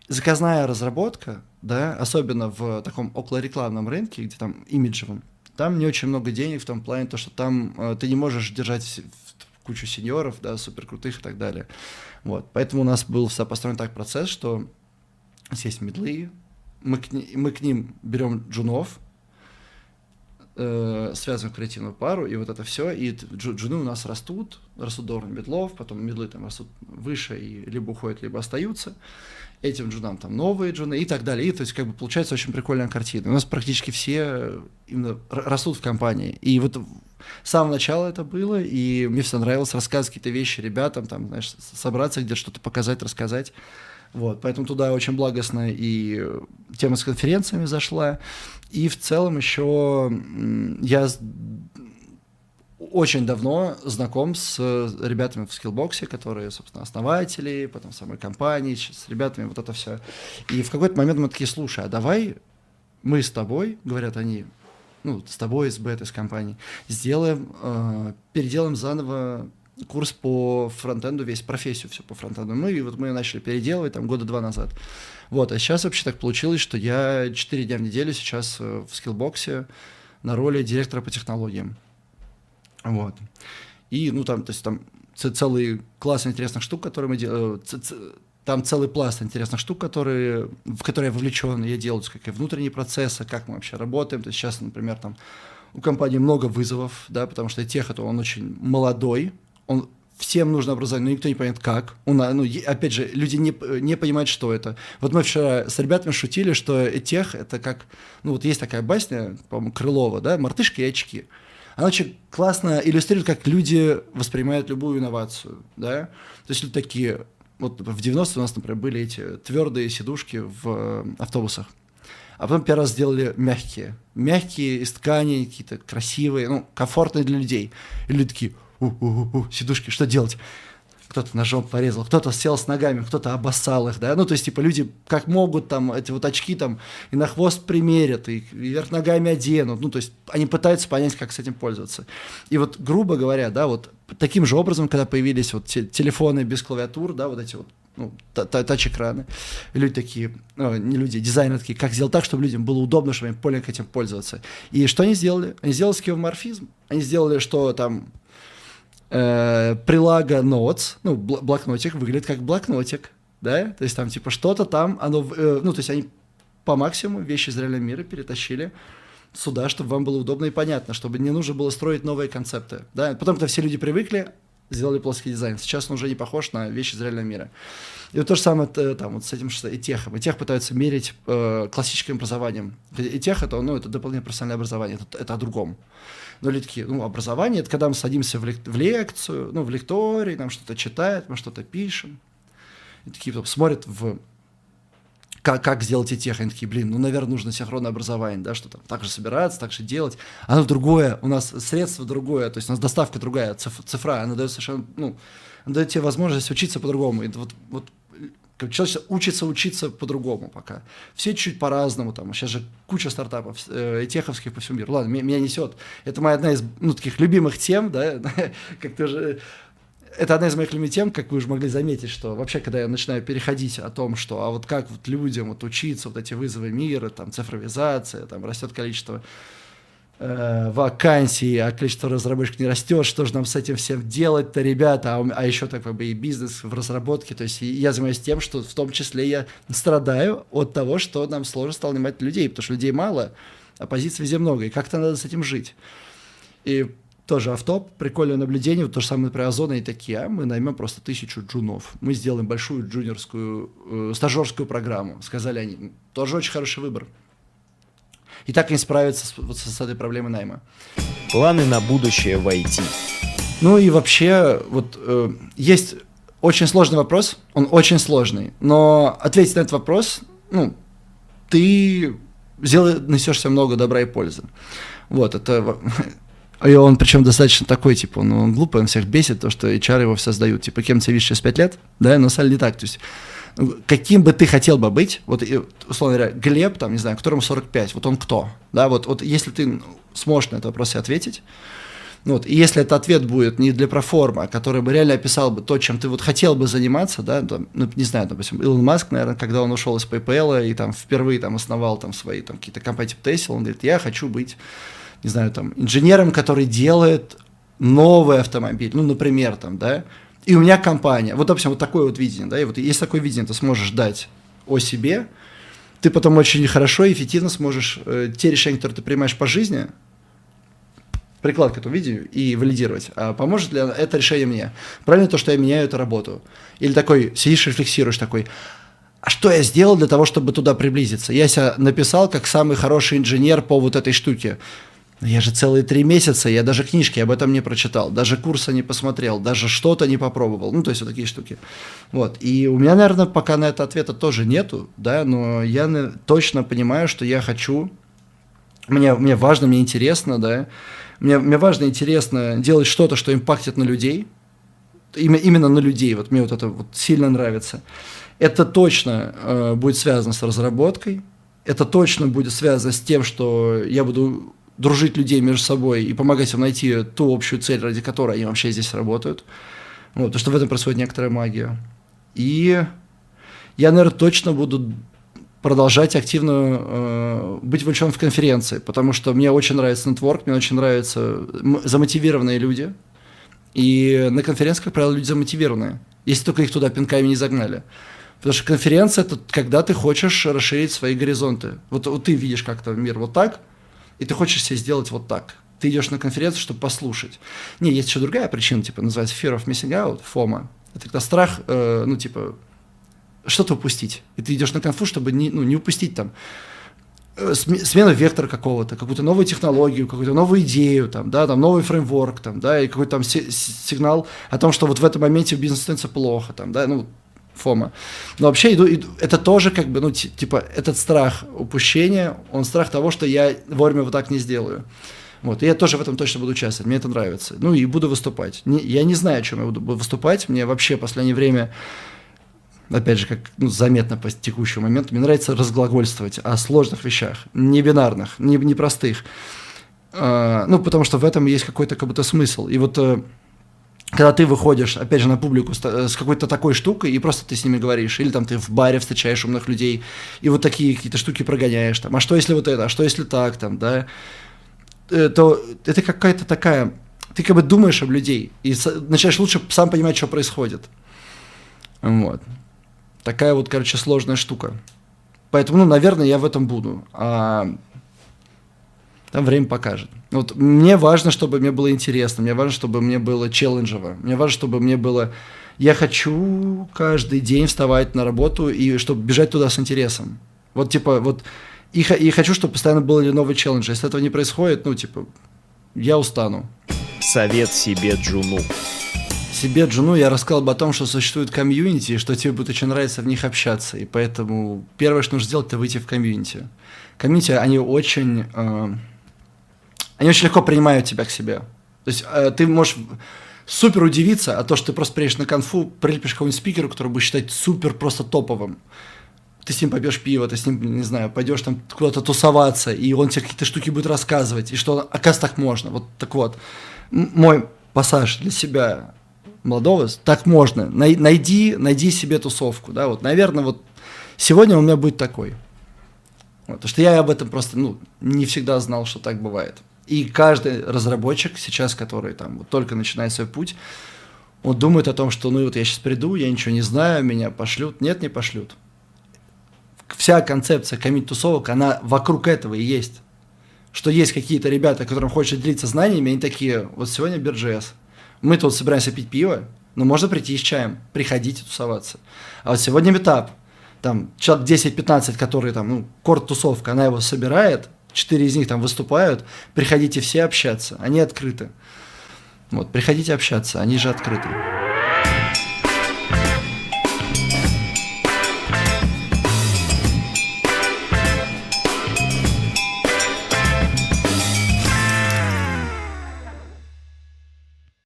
заказная разработка, да, особенно в таком околорекламном рынке, где там имиджевом, там не очень много денег в том плане, то, что там э, ты не можешь держать кучу сеньоров, да, супер крутых и так далее. Вот. Поэтому у нас был построен так процесс, что есть медлы, мы к, мы к ним берем джунов, э, связываем креативную пару, и вот это все, и джуны у нас растут, растут до медлов, потом медлы там растут выше и либо уходят, либо остаются этим джунам там новые джуны и так далее. И то есть как бы получается очень прикольная картина. У нас практически все именно растут в компании. И вот с самого начала это было, и мне все нравилось рассказывать какие-то вещи ребятам, там, знаешь, собраться где-то что-то показать, рассказать. Вот, поэтому туда очень благостно и тема с конференциями зашла. И в целом еще я очень давно знаком с ребятами в скиллбоксе, которые, собственно, основатели, потом самой компании, с ребятами, вот это все. И в какой-то момент мы такие, слушай, а давай мы с тобой, говорят они, ну, с тобой, с бетой, с компанией, сделаем, э, переделаем заново курс по фронтенду, весь профессию все по фронтенду. Ну и вот мы начали переделывать там года два назад. Вот, а сейчас вообще так получилось, что я 4 дня в неделю сейчас э, в скиллбоксе на роли директора по технологиям. Вот. И, ну, там, то есть там целый класс интересных штук, которые мы делаем, э, там целый пласт интересных штук, которые, в которые я вовлечен, я делаю как и внутренние процессы, как мы вообще работаем. То есть сейчас, например, там у компании много вызовов, да, потому что тех, это он очень молодой, он всем нужно образование, но никто не понимает, как. Он, ну, опять же, люди не, не понимают, что это. Вот мы вчера с ребятами шутили, что тех это как, ну вот есть такая басня, по-моему, Крылова, да, «Мартышки и очки». Она очень классно иллюстрирует, как люди воспринимают любую инновацию, да. То есть люди такие, вот в 90-е у нас, например, были эти твердые сидушки в э, автобусах. А потом первый раз сделали мягкие. Мягкие из ткани, какие-то красивые, ну, комфортные для людей. И люди такие, у-у-у, сидушки, что делать? Кто-то ножом порезал, кто-то сел с ногами, кто-то обоссал их, да, ну, то есть, типа, люди как могут там эти вот очки там и на хвост примерят, и вверх ногами оденут, ну, то есть, они пытаются понять, как с этим пользоваться. И вот, грубо говоря, да, вот таким же образом, когда появились вот те, телефоны без клавиатур, да, вот эти вот ну, тач-экраны. люди такие, ну, не люди, дизайнеры такие, как сделать так, чтобы людям было удобно, чтобы они поняли, как этим пользоваться. И что они сделали? Они сделали скеоморфизм. Они сделали, что там э, прилага notes, ну, блокнотик выглядит как блокнотик, да, то есть там типа что-то там, оно, э, ну, то есть они по максимуму вещи из реального мира перетащили сюда, чтобы вам было удобно и понятно, чтобы не нужно было строить новые концепты, да, потом-то все люди привыкли, сделали плоский дизайн, сейчас он уже не похож на вещи из реального мира. И вот то же самое э, там, вот с этим что и техом. И тех пытаются мерить э, классическим образованием. И тех это, ну, это дополнительное профессиональное образование, это, это о другом. Но люди такие, ну, образование, это когда мы садимся в, лек- в лекцию, ну, в лектории, нам что-то читают, мы что-то пишем. И такие потом смотрят в как, как сделать и тех, они такие, блин, ну, наверное, нужно синхронное образование, да, что там так же собираться, так же делать. Оно другое, у нас средство другое, то есть у нас доставка другая, цифра, она дает совершенно, ну, она дает тебе возможность учиться по-другому. И вот, вот как человек учится учиться по-другому пока. Все чуть-чуть по-разному, там, сейчас же куча стартапов, э, теховских по всему миру. Ладно, меня, несет. Это моя одна из, ну, таких любимых тем, да, как тоже это одна из моих любимых тем, как вы уже могли заметить, что вообще, когда я начинаю переходить о том, что а вот как вот людям вот учиться, вот эти вызовы мира, там цифровизация, там растет количество э, вакансий, а количество разработчиков не растет, что же нам с этим всем делать-то, ребята, а, а еще так как бы и бизнес в разработке, то есть я занимаюсь тем, что в том числе я страдаю от того, что нам сложно стало нанимать людей, потому что людей мало, а позиций везде много, и как-то надо с этим жить. И тоже автоп, прикольное наблюдение, вот то же самое, например, Озона и такие, а мы наймем просто тысячу джунов, мы сделаем большую джуниорскую, э, стажерскую программу, сказали они, тоже очень хороший выбор. И так они справятся с, вот, с этой проблемой найма. Планы на будущее в IT. Ну и вообще, вот э, есть очень сложный вопрос, он очень сложный, но ответить на этот вопрос, ну, ты сделай, несешься много добра и пользы. Вот, это и он причем достаточно такой, типа, он, он глупый, он всех бесит, то, что HR его все сдают. Типа, кем ты видишь через пять лет? Да, но самом не так. То есть, ну, каким бы ты хотел бы быть, вот, условно говоря, Глеб, там, не знаю, которому 45, вот он кто? Да, вот, вот если ты сможешь на этот вопрос ответить, вот, и если этот ответ будет не для проформа, который бы реально описал бы то, чем ты вот хотел бы заниматься, да, там, ну, не знаю, допустим, Илон Маск, наверное, когда он ушел из PayPal и там впервые там основал там свои там какие-то компании типа Tesla, он говорит, я хочу быть не знаю, там, инженером, который делает новый автомобиль, ну, например, там, да, и у меня компания, вот, допустим, вот такое вот видение, да, и вот если такое видение ты сможешь дать о себе, ты потом очень хорошо и эффективно сможешь э, те решения, которые ты принимаешь по жизни, приклад к этому видению и валидировать. А поможет ли это решение мне? Правильно то, что я меняю эту работу? Или такой сидишь, рефлексируешь, такой, а что я сделал для того, чтобы туда приблизиться? Я себя написал как самый хороший инженер по вот этой штуке. Но я же целые три месяца, я даже книжки об этом не прочитал, даже курса не посмотрел, даже что-то не попробовал. Ну, то есть вот такие штуки. Вот. И у меня, наверное, пока на это ответа тоже нету, да, но я точно понимаю, что я хочу, мне, мне важно, мне интересно, да, мне, мне важно, интересно делать что-то, что импактит на людей, именно, именно на людей, вот мне вот это вот сильно нравится. Это точно э, будет связано с разработкой, это точно будет связано с тем, что я буду дружить людей между собой и помогать им найти ту общую цель, ради которой они вообще здесь работают. Вот, потому что в этом происходит некоторая магия. И я, наверное, точно буду продолжать активно э, быть вовлечен в конференции, потому что мне очень нравится нетворк, мне очень нравятся замотивированные люди. И на конференциях, как правило, люди замотивированные, если только их туда пинками не загнали. Потому что конференция – это когда ты хочешь расширить свои горизонты. Вот, вот ты видишь как-то мир вот так, и ты хочешь себе сделать вот так. Ты идешь на конференцию, чтобы послушать. Не, есть еще другая причина, типа, называется fear of missing out, FOMA. Это когда страх, э, ну, типа, что-то упустить. И ты идешь на конфу, чтобы не, ну, не упустить там э, смену вектора какого-то, какую-то новую технологию, какую-то новую идею, там, да, там, новый фреймворк, там, да, и какой-то там сигнал о том, что вот в этом моменте бизнес становится плохо, там, да, ну, фома. Но вообще иду, иду, это тоже как бы, ну, типа, этот страх упущения, он страх того, что я вовремя вот так не сделаю. Вот, и я тоже в этом точно буду участвовать, мне это нравится. Ну, и буду выступать. Не, я не знаю, о чем я буду выступать, мне вообще в последнее время опять же, как ну, заметно по текущему моменту, мне нравится разглагольствовать о сложных вещах, не бинарных, не, не простых. А, ну, потому что в этом есть какой-то как будто смысл. И вот э, когда ты выходишь, опять же, на публику с, с какой-то такой штукой, и просто ты с ними говоришь, или там ты в баре встречаешь умных людей, и вот такие какие-то штуки прогоняешь, там, а что если вот это, а что если так, там, да, э, то это какая-то такая, ты как бы думаешь об людей, и начинаешь лучше сам понимать, что происходит. Вот. Такая вот, короче, сложная штука. Поэтому, ну, наверное, я в этом буду. А там время покажет. Вот мне важно, чтобы мне было интересно, мне важно, чтобы мне было челленджево, мне важно, чтобы мне было... Я хочу каждый день вставать на работу и чтобы бежать туда с интересом. Вот типа, вот... И, и хочу, чтобы постоянно были новые челленджи. Если этого не происходит, ну, типа, я устану. Совет себе Джуну себе Джуну я рассказал бы о том, что существует комьюнити, и что тебе будет очень нравиться в них общаться. И поэтому первое, что нужно сделать, это выйти в комьюнити. Комьюнити, они очень... Э, они очень легко принимают тебя к себе. То есть э, ты можешь супер удивиться, а то, что ты просто приедешь на конфу, прилепишь кого-нибудь спикеру, который будет считать супер просто топовым. Ты с ним попьешь пиво, ты с ним, не знаю, пойдешь там куда-то тусоваться, и он тебе какие-то штуки будет рассказывать, и что, оказывается, так можно. Вот так вот. Мой пассаж для себя молодого, так можно. Найди, найди себе тусовку, да, вот, наверное, вот сегодня у меня будет такой. Вот, потому что я об этом просто, ну, не всегда знал, что так бывает. И каждый разработчик сейчас, который там вот только начинает свой путь, он думает о том, что ну вот я сейчас приду, я ничего не знаю, меня пошлют. Нет, не пошлют. Вся концепция комит-тусовок, она вокруг этого и есть. Что есть какие-то ребята, которым хочется делиться знаниями, они такие, вот сегодня Бирджес, мы тут собираемся пить пиво, но можно прийти с чаем, приходите тусоваться. А вот сегодня метап, там человек 10-15, которые там, ну, корт-тусовка, она его собирает, четыре из них там выступают, приходите все общаться, они открыты. Вот, приходите общаться, они же открыты.